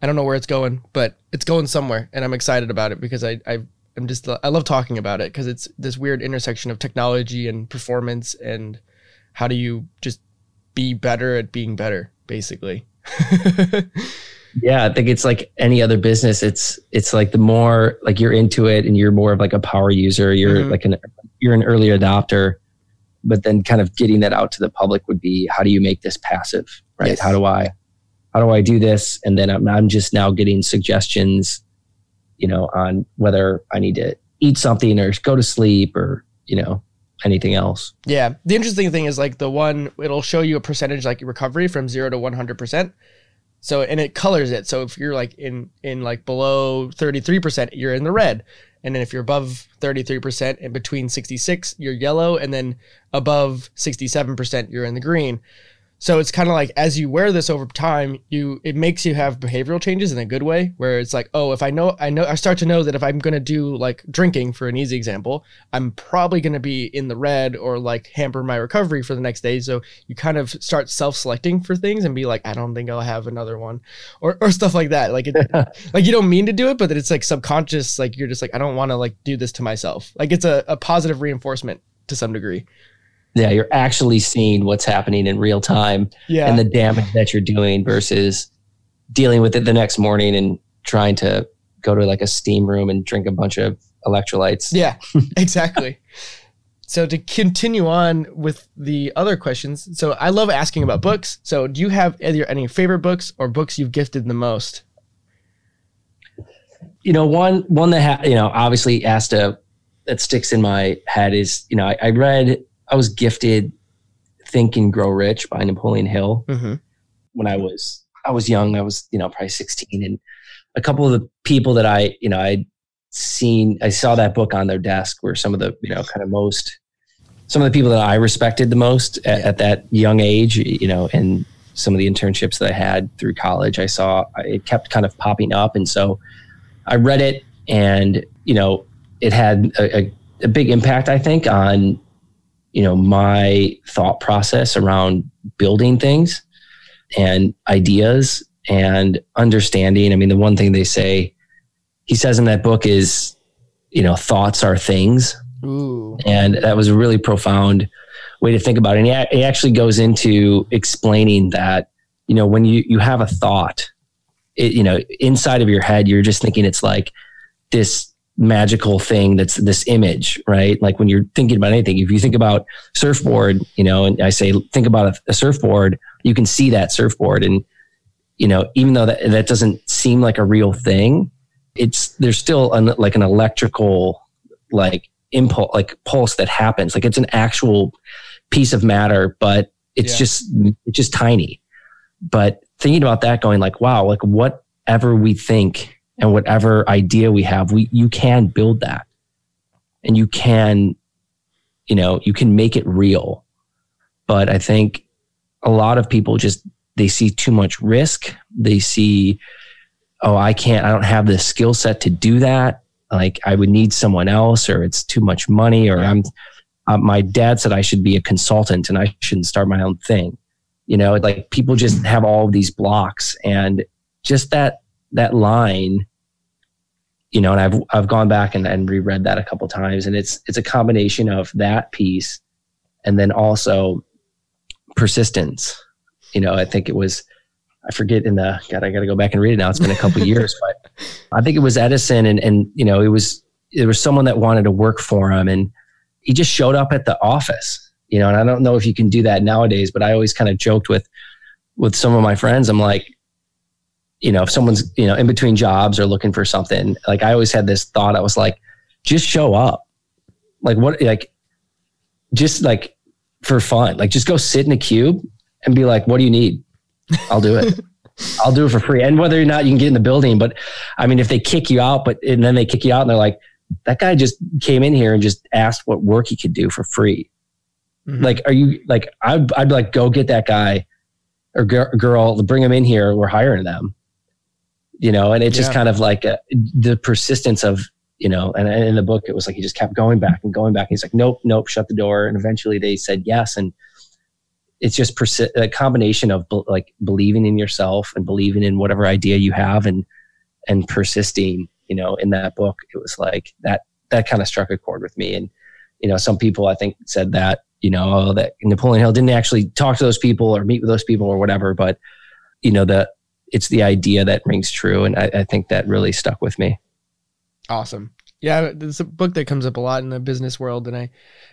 S2: I don't know where it's going, but it's going somewhere, and I'm excited about it because I I I'm just I love talking about it because it's this weird intersection of technology and performance and how do you just be better at being better, basically.
S1: yeah, I think it's like any other business. It's it's like the more like you're into it and you're more of like a power user. You're mm-hmm. like an you're an early adopter, but then kind of getting that out to the public would be how do you make this passive, right? Yes. How do I how do I do this? And then I'm I'm just now getting suggestions, you know, on whether I need to eat something or go to sleep or you know anything else.
S2: Yeah. The interesting thing is like the one it'll show you a percentage like recovery from 0 to 100%. So and it colors it. So if you're like in in like below 33%, you're in the red. And then if you're above 33% and between 66, you're yellow and then above 67%, you're in the green. So it's kind of like as you wear this over time, you it makes you have behavioral changes in a good way where it's like, oh, if I know I know I start to know that if I'm going to do like drinking for an easy example, I'm probably going to be in the red or like hamper my recovery for the next day. So you kind of start self-selecting for things and be like, I don't think I'll have another one or or stuff like that. Like it, like you don't mean to do it, but that it's like subconscious like you're just like I don't want to like do this to myself. Like it's a, a positive reinforcement to some degree.
S1: Yeah, you're actually seeing what's happening in real time
S2: yeah.
S1: and the damage that you're doing versus dealing with it the next morning and trying to go to like a steam room and drink a bunch of electrolytes.
S2: Yeah, exactly. so to continue on with the other questions, so I love asking about books. So do you have either any favorite books or books you've gifted the most?
S1: You know, one one that ha- you know obviously asked a that sticks in my head is you know I, I read I was gifted Think and Grow Rich by Napoleon Hill
S2: mm-hmm.
S1: when I was I was young. I was you know probably sixteen, and a couple of the people that I you know I'd seen I saw that book on their desk were some of the you know kind of most some of the people that I respected the most at, yeah. at that young age. You know, and some of the internships that I had through college, I saw it kept kind of popping up, and so I read it, and you know, it had a, a, a big impact, I think, on you know my thought process around building things and ideas and understanding. I mean the one thing they say he says in that book is you know thoughts are things.
S2: Ooh.
S1: and that was a really profound way to think about it. And he, he actually goes into explaining that you know when you you have a thought it, you know inside of your head you're just thinking it's like this magical thing that's this image, right? Like when you're thinking about anything, if you think about surfboard, you know, and I say, think about a, a surfboard, you can see that surfboard. And, you know, even though that, that doesn't seem like a real thing, it's, there's still an, like an electrical, like impulse, like pulse that happens. Like it's an actual piece of matter, but it's yeah. just, it's just tiny. But thinking about that going like, wow, like whatever we think and whatever idea we have, we you can build that. And you can, you know, you can make it real. But I think a lot of people just they see too much risk. They see, oh, I can't, I don't have the skill set to do that. Like I would need someone else, or it's too much money, or I'm. Uh, my dad said I should be a consultant and I shouldn't start my own thing. You know, like people just have all of these blocks, and just that that line you know and i've i've gone back and, and reread that a couple times and it's it's a combination of that piece and then also persistence. You know i think it was i forget in the god i gotta go back and read it now. It's been a couple years but i think it was edison and and you know it was it was someone that wanted to work for him and he just showed up at the office you know and i don't know if you can do that nowadays but i always kind of joked with with some of my friends i'm like you know, if someone's, you know, in between jobs or looking for something, like I always had this thought, I was like, just show up. Like what, like, just like for fun, like just go sit in a cube and be like, what do you need? I'll do it. I'll do it for free. And whether or not you can get in the building, but I mean, if they kick you out, but and then they kick you out and they're like, that guy just came in here and just asked what work he could do for free. Mm-hmm. Like, are you like, I'd, I'd be like, go get that guy or girl, bring them in here. We're hiring them, you know? And it's yeah. just kind of like a, the persistence of, you know, and, and in the book, it was like, he just kept going back and going back. And He's like, nope, nope, shut the door. And eventually they said yes. And it's just persi- a combination of be- like believing in yourself and believing in whatever idea you have and, and persisting, you know, in that book, it was like that, that kind of struck a chord with me. And, you know, some people I think said that you know, that Napoleon Hill didn't actually talk to those people or meet with those people or whatever. But, you know, the, it's the idea that rings true. And I, I think that really stuck with me.
S2: Awesome. Yeah, it's a book that comes up a lot in the business world, and I,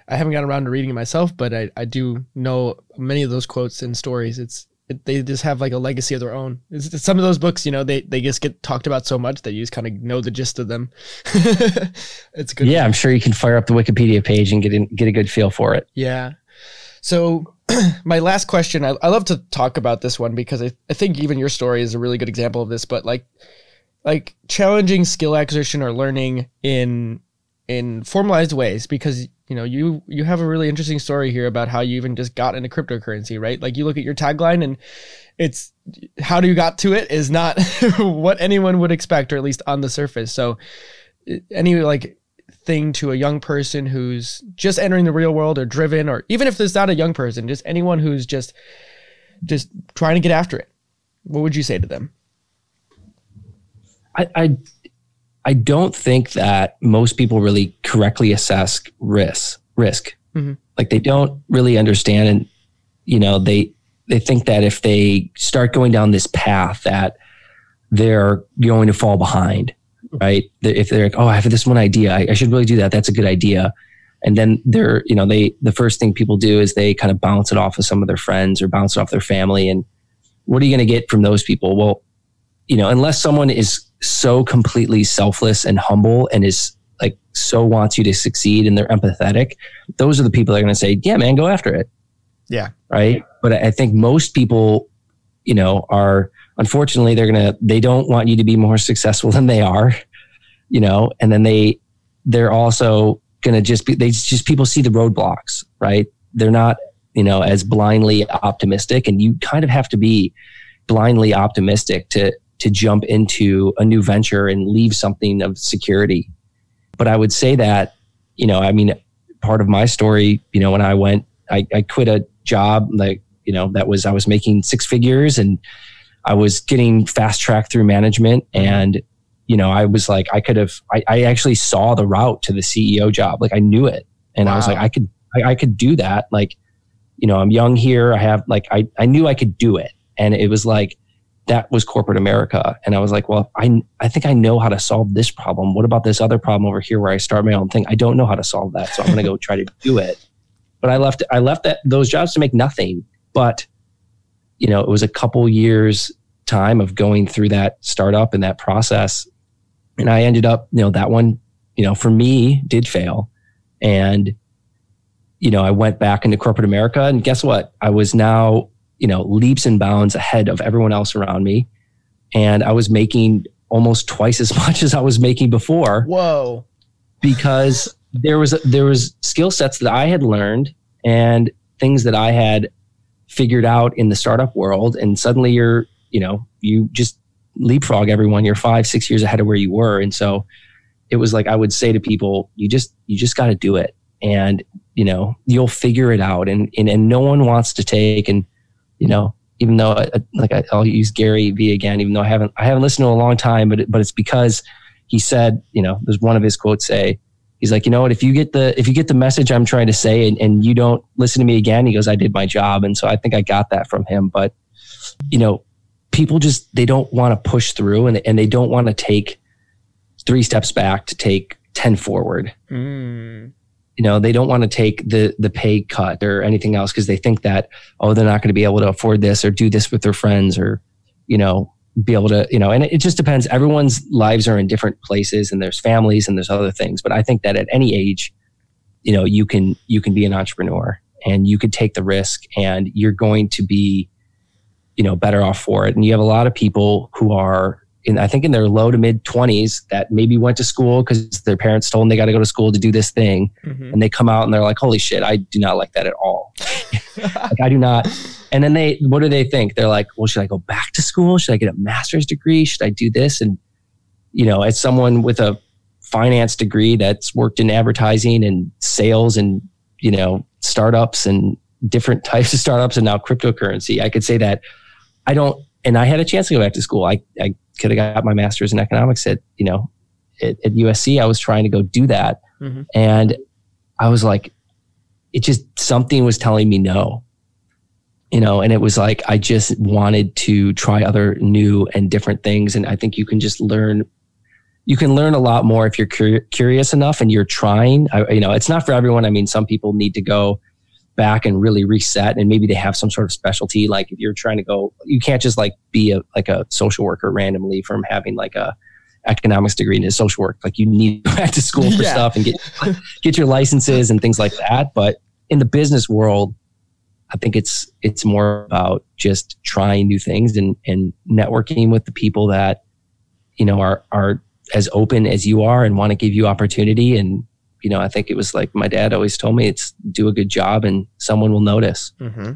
S2: I haven't gotten around to reading it myself, but I, I do know many of those quotes and stories. It's it, they just have like a legacy of their own. It's, it's some of those books, you know, they they just get talked about so much that you just kind of know the gist of them.
S1: it's good. Yeah, I'm sure you can fire up the Wikipedia page and get in, get a good feel for it.
S2: Yeah. So my last question, I, I love to talk about this one because I, I think even your story is a really good example of this, but like like challenging skill acquisition or learning in in formalized ways because you know you you have a really interesting story here about how you even just got into cryptocurrency right? Like you look at your tagline and it's how you got to it is not what anyone would expect or at least on the surface. So any like thing to a young person who's just entering the real world or driven or even if there's not a young person just anyone who's just just trying to get after it what would you say to them
S1: I, I I don't think that most people really correctly assess risk. Risk, mm-hmm. like they don't really understand, and you know they they think that if they start going down this path, that they're going to fall behind, right? If they're like, oh, I have this one idea, I, I should really do that. That's a good idea, and then they're you know they the first thing people do is they kind of bounce it off of some of their friends or bounce it off their family, and what are you going to get from those people? Well, you know, unless someone is so completely selfless and humble and is like so wants you to succeed and they're empathetic, those are the people that are going to say, yeah, man, go after it.
S2: Yeah.
S1: Right. But I think most people, you know, are unfortunately, they're to, they don't want you to be more successful than they are, you know, and then they, they're also to just be, they just, people see the roadblocks, right? They're not, you know, as blindly optimistic and you kind of have to be blindly optimistic to, to jump into a new venture and leave something of security. But I would say that, you know, I mean, part of my story, you know, when I went, I, I quit a job like, you know, that was, I was making six figures and I was getting fast tracked through management. And, you know, I was like, I could have, I, I actually saw the route to the CEO job. Like I knew it. And wow. I was like, I could, I, I could do that. Like, you know, I'm young here. I have like, I, I knew I could do it. And it was like, that was corporate America. And I was like, well, I, I think I know how to solve this problem. What about this other problem over here where I start my own thing? I don't know how to solve that. So I'm going to go try to do it. But I left, I left that, those jobs to make nothing. But, you know, it was a couple years time of going through that startup and that process. And I ended up, you know, that one, you know, for me did fail. And, you know, I went back into corporate America and guess what? I was now you know, leaps and bounds ahead of everyone else around me. And I was making almost twice as much as I was making before.
S2: Whoa.
S1: Because there was there was skill sets that I had learned and things that I had figured out in the startup world and suddenly you're, you know, you just leapfrog everyone. You're 5 6 years ahead of where you were. And so it was like I would say to people, you just you just got to do it and you know, you'll figure it out and, and and no one wants to take and you know, even though I, like I, will use Gary Vee again, even though I haven't I haven't listened to a long time, but but it's because he said, you know, there's one of his quotes say, he's like, you know what, if you get the if you get the message I'm trying to say and, and you don't listen to me again, he goes, I did my job, and so I think I got that from him. But you know, people just they don't want to push through and and they don't want to take three steps back to take ten forward. Mm you know they don't want to take the the pay cut or anything else because they think that oh they're not going to be able to afford this or do this with their friends or you know be able to, you know, and it, it just depends. Everyone's lives are in different places and there's families and there's other things. But I think that at any age, you know, you can, you can be an entrepreneur and you could take the risk and you're going to be, you know, better off for it. And you have a lot of people who are in, I think in their low to mid twenties that maybe went to school because their parents told them they got to go to school to do this thing. Mm-hmm. And they come out and they're like, holy shit, I do not like that at all. like I do not. And then they, what do they think? They're like, well, should I go back to school? Should I get a master's degree? Should I do this? And, you know, as someone with a finance degree that's worked in advertising and sales and, you know, startups and different types of startups and now cryptocurrency, I could say that I don't, and I had a chance to go back to school. I, I could have got my master's in economics at, you know, at, at USC. I was trying to go do that. Mm-hmm. And I was like, it just, something was telling me no, you know, and it was like, I just wanted to try other new and different things. And I think you can just learn you can learn a lot more if you're cur- curious enough and you're trying. I, you know, it's not for everyone. I mean, some people need to go back and really reset and maybe they have some sort of specialty like if you're trying to go you can't just like be a like a social worker randomly from having like a economics degree into social work like you need to go back to school for yeah. stuff and get get your licenses and things like that but in the business world i think it's it's more about just trying new things and and networking with the people that you know are are as open as you are and want to give you opportunity and you know, I think it was like my dad always told me it's do a good job and someone will notice. Mm-hmm.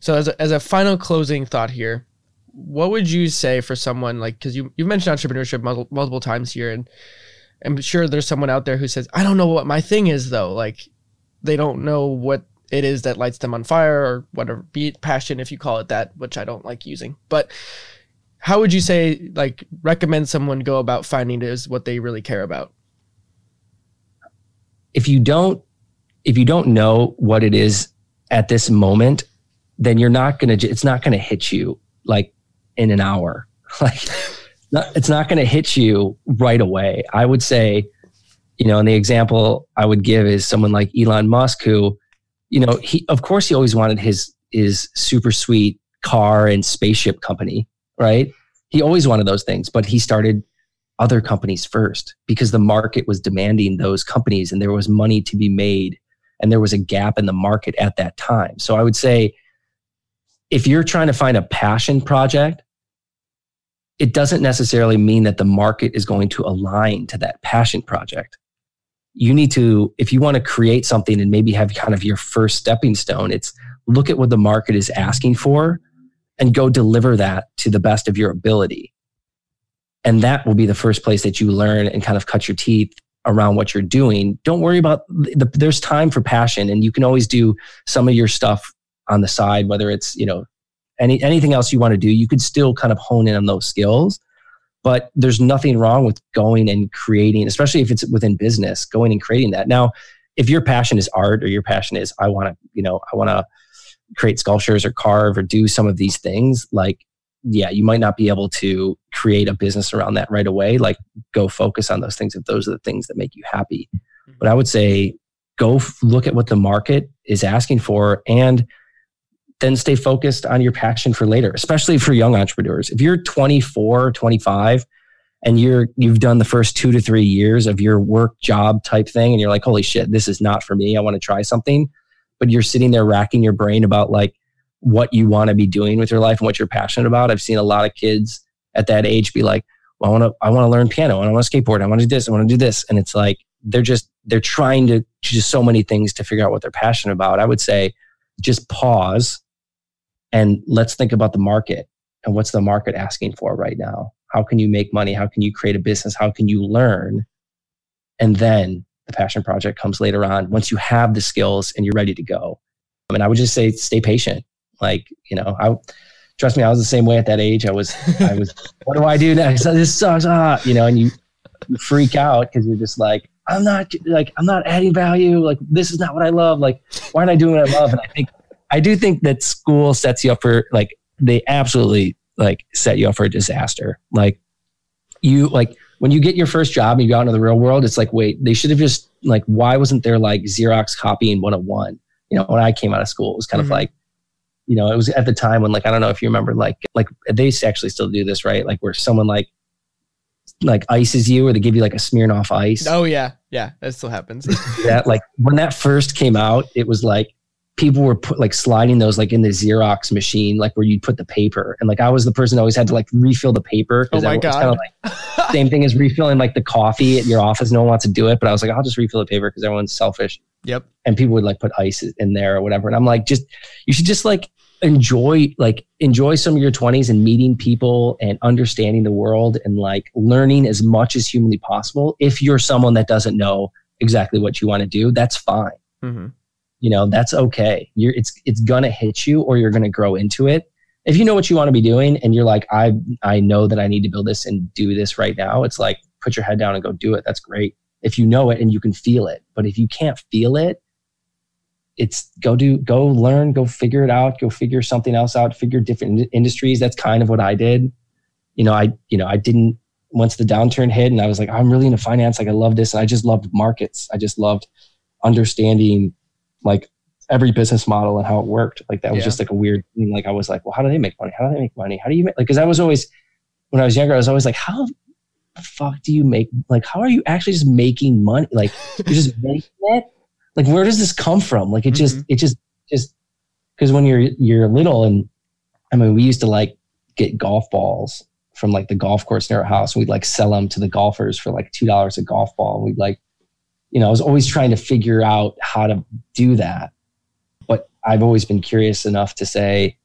S2: So as a, as a final closing thought here, what would you say for someone like, cause you, you've mentioned entrepreneurship multiple, multiple times here and I'm sure there's someone out there who says, I don't know what my thing is though. Like they don't know what it is that lights them on fire or whatever, be it passion, if you call it that, which I don't like using, but how would you say like recommend someone go about finding is what they really care about?
S1: if you don't if you don't know what it is at this moment then you're not going to it's not going to hit you like in an hour. Like it's not going to hit you right away. I would say you know and the example i would give is someone like elon musk who you know he of course he always wanted his his super sweet car and spaceship company right he always wanted those things but he started other companies first because the market was demanding those companies and there was money to be made and there was a gap in the market at that time. So I would say if you're trying to find a passion project, it doesn't necessarily mean that the market is going to align to that passion project. You need to, if you want to create something and maybe have kind of your first stepping stone, it's look at what the market is asking for and go deliver that to the best of your ability. And that will be the first place that you learn and kind of cut your teeth around what you're doing. Don't worry about the, there's time for passion and you can always do some of your stuff on the side, whether it's, you know, any, anything else you want to do, you could still kind of hone in on those skills. But there's nothing wrong with going and creating, especially if it's within business, going and creating that. Now, if your passion is art or your passion is, I want to, you know, I want to create sculptures or carve or do some of these things, like yeah, you might not be able to create a business around that right away. Like go focus on those things if those are the things that make you happy. Mm-hmm. But I would say go f- look at what the market is asking for and then stay focused on your passion for later, especially for young entrepreneurs. If you're 24, 25 and you're you've done the first 2 to 3 years of your work job type thing and you're like, "Holy shit, this is not for me. I want to try something." But you're sitting there racking your brain about like what you want to be doing with your life and what you're passionate about. I've seen a lot of kids at that age be like, well, I want to, I want to learn piano and I want to skateboard. I want to do this. I want to do this. And it's like, they're just, they're trying to do so many things to figure out what they're passionate about. I would say just pause and let's think about the market and what's the market asking for right now? How can you make money? How can you create a business? How can you learn? And then the passion project comes later on once you have the skills and you're ready to go. I mean, I would just say stay patient like, you know, I trust me, I was the same way at that age. I was, I was, what do I do next? This sucks. Ah, you know, and you, you freak out because you're just like, I'm not like, I'm not adding value. Like, this is not what I love. Like, why aren't I doing what I love? And I think, I do think that school sets you up for like, they absolutely like set you up for a disaster. Like, you, like, when you get your first job and you go out into the real world, it's like, wait, they should have just like, why wasn't there like Xerox copying 101? You know, when I came out of school, it was kind mm-hmm. of like, you know, it was at the time when like I don't know if you remember like like they actually still do this, right? Like where someone like like ices you or they give you like a Smirnoff ice.
S2: Oh yeah. Yeah. That still happens.
S1: that like when that first came out, it was like people were put like sliding those like in the Xerox machine, like where you'd put the paper. And like I was the person that always had to like refill the paper.
S2: Oh my God.
S1: Like, same thing as refilling like the coffee at your office. No one wants to do it. But I was like, I'll just refill the paper because everyone's selfish.
S2: Yep.
S1: And people would like put ice in there or whatever. And I'm like, just you should just like enjoy like enjoy some of your 20s and meeting people and understanding the world and like learning as much as humanly possible if you're someone that doesn't know exactly what you want to do that's fine mm-hmm. You know that's okay. You're it's it's gonna hit you or you're gonna grow into it. If you know what you want to be doing and you're like i i know that i need to build this and do this right now it's like put your head down and go do it. That's great. If you know it and you can feel it. But if you can't feel it it's go do go learn go figure it out go figure something else out figure different industries. That's kind of what i did. You know i you know i didn't once the downturn hit and i was like oh, i'm really into finance. Like i love this. And i just loved markets. I just loved understanding like every business model and how it worked like that was yeah. just like a weird thing. Like i was like well how do they make money? How do they make money? How do you make like because i was always when i was younger i was always like how the fuck do you make like how are you actually just making money? Like you're just making it? Like where does this come from? Like it mm-hmm. just it just just because when you're you're little and i mean we used to like get golf balls from like the golf course near our house. And we'd like sell them to the golfers for like two dollars a golf ball. And we'd like you know i was always trying to figure out how to do that. But i've always been curious enough to say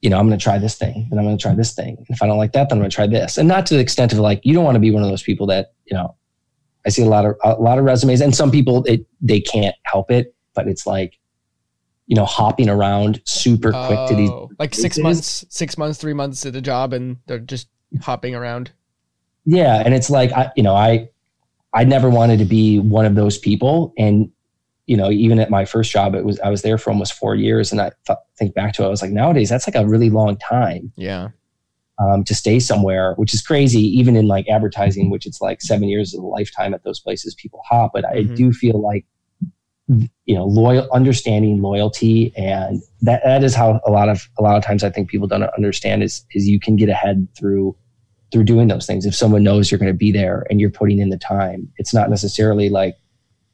S1: you know i'm going to try this thing and i'm going to try this thing. And if i don't like that then i'm going to try this. And not to the extent of like you don't want to be one of those people that you know I see a lot of a lot of resumes, and some people it they can't help it, but it's like you know hopping around super quick oh, to these
S2: oh, like six months, six months, three months at the job, and they're just hopping around.
S1: Yeah, and it's like I you know I I never wanted to be one of those people, and you know even at my first job it was I was there for almost four years, and I th- think back to it, I was like nowadays that's like a really long time.
S2: Yeah
S1: um, to stay somewhere, which is crazy, even in like advertising, which it's like seven years of a lifetime at those places people hop. But mm-hmm. I do feel like, you know, loyal, understanding loyalty, and that that is how a lot of a lot of times I think people don't understand is is you can get ahead through through doing those things. If someone knows you're going to be there and you're putting in the time, it's not necessarily like,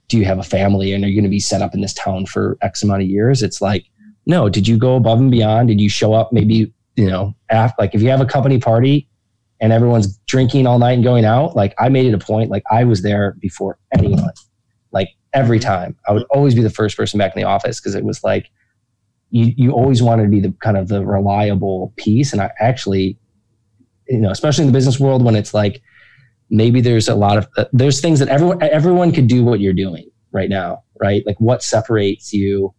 S1: do you have a family and are you going to be set up in this town for X amount of years? It's like, no, did you go above and beyond? Did you show up maybe you know, like if you have a company party and everyone's drinking all night and going out, like I made it a point, like I was there before anyone, like every time. I would always be the first person back in the office because it was like you you always wanted to be the kind of the reliable piece. And I actually, you know, especially in the business world when it's like maybe there's a lot of uh, there's things that everyone everyone could do what you're doing right now, right? Like what separates you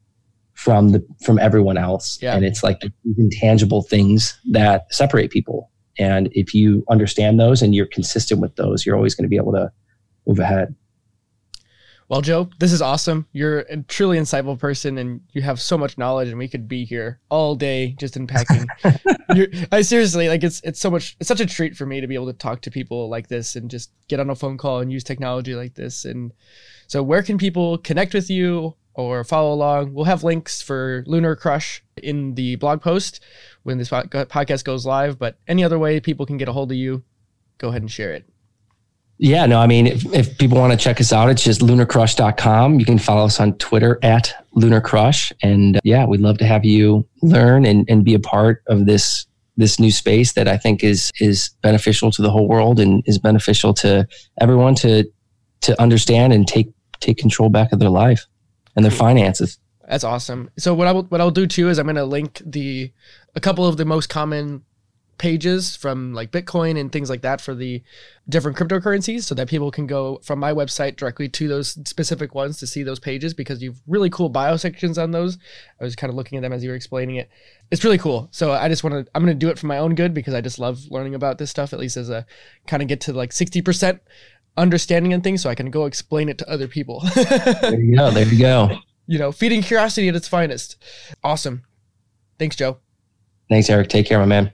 S1: from the from everyone else yeah. and it's like intangible things that separate people and if you understand those and you're consistent with those you're always going to be able to move ahead
S2: well joe this is awesome you're a truly insightful person and you have so much knowledge and we could be here all day just unpacking i seriously like it's it's so much it's such a treat for me to be able to talk to people like this and just get on a phone call and use technology like this and so where can people connect with you or follow along. We'll have links for LunarCRUSH in the blog post when this podcast goes live. But any other way people can get a hold of you, go ahead and share it.
S1: Yeah, no, I mean, if, if people want to check us out, it's just lunarcrush.com. You can follow us on Twitter at lunarcrush. And uh, yeah, we'd love to have you learn and, and be a part of this this new space that I think is is beneficial to the whole world and is beneficial to everyone to to understand and take take control back of their life and their finances.
S2: That's awesome. So what I will, what I'll do too is I'm going to link the a couple of the most common pages from like Bitcoin and things like that for the different cryptocurrencies so that people can go from my website directly to those specific ones to see those pages because you've really cool bio sections on those. I was kind of looking at them as you were explaining it. It's really cool. So I just want to I'm going to do it for my own good because I just love learning about this stuff at least as a kind of get to like 60% understanding and things so I can go explain it to other people.
S1: there you go. There you go.
S2: You know, feeding curiosity at its finest. Awesome. Thanks, Joe.
S1: Thanks, Eric. Take care, my man.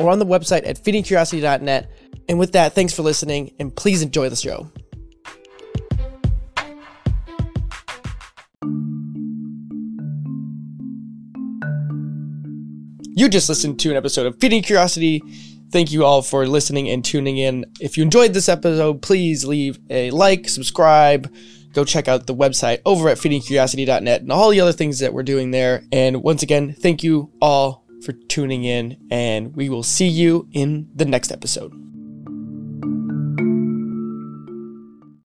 S2: or on the website at feedingcuriosity.net. And with that, thanks for listening and please enjoy the show. You just listened to an episode of Feeding Curiosity. Thank you all for listening and tuning in. If you enjoyed this episode, please leave a like, subscribe, go check out the website over at feedingcuriosity.net and all the other things that we're doing there. And once again, thank you all for tuning in, and we will see you in the next episode.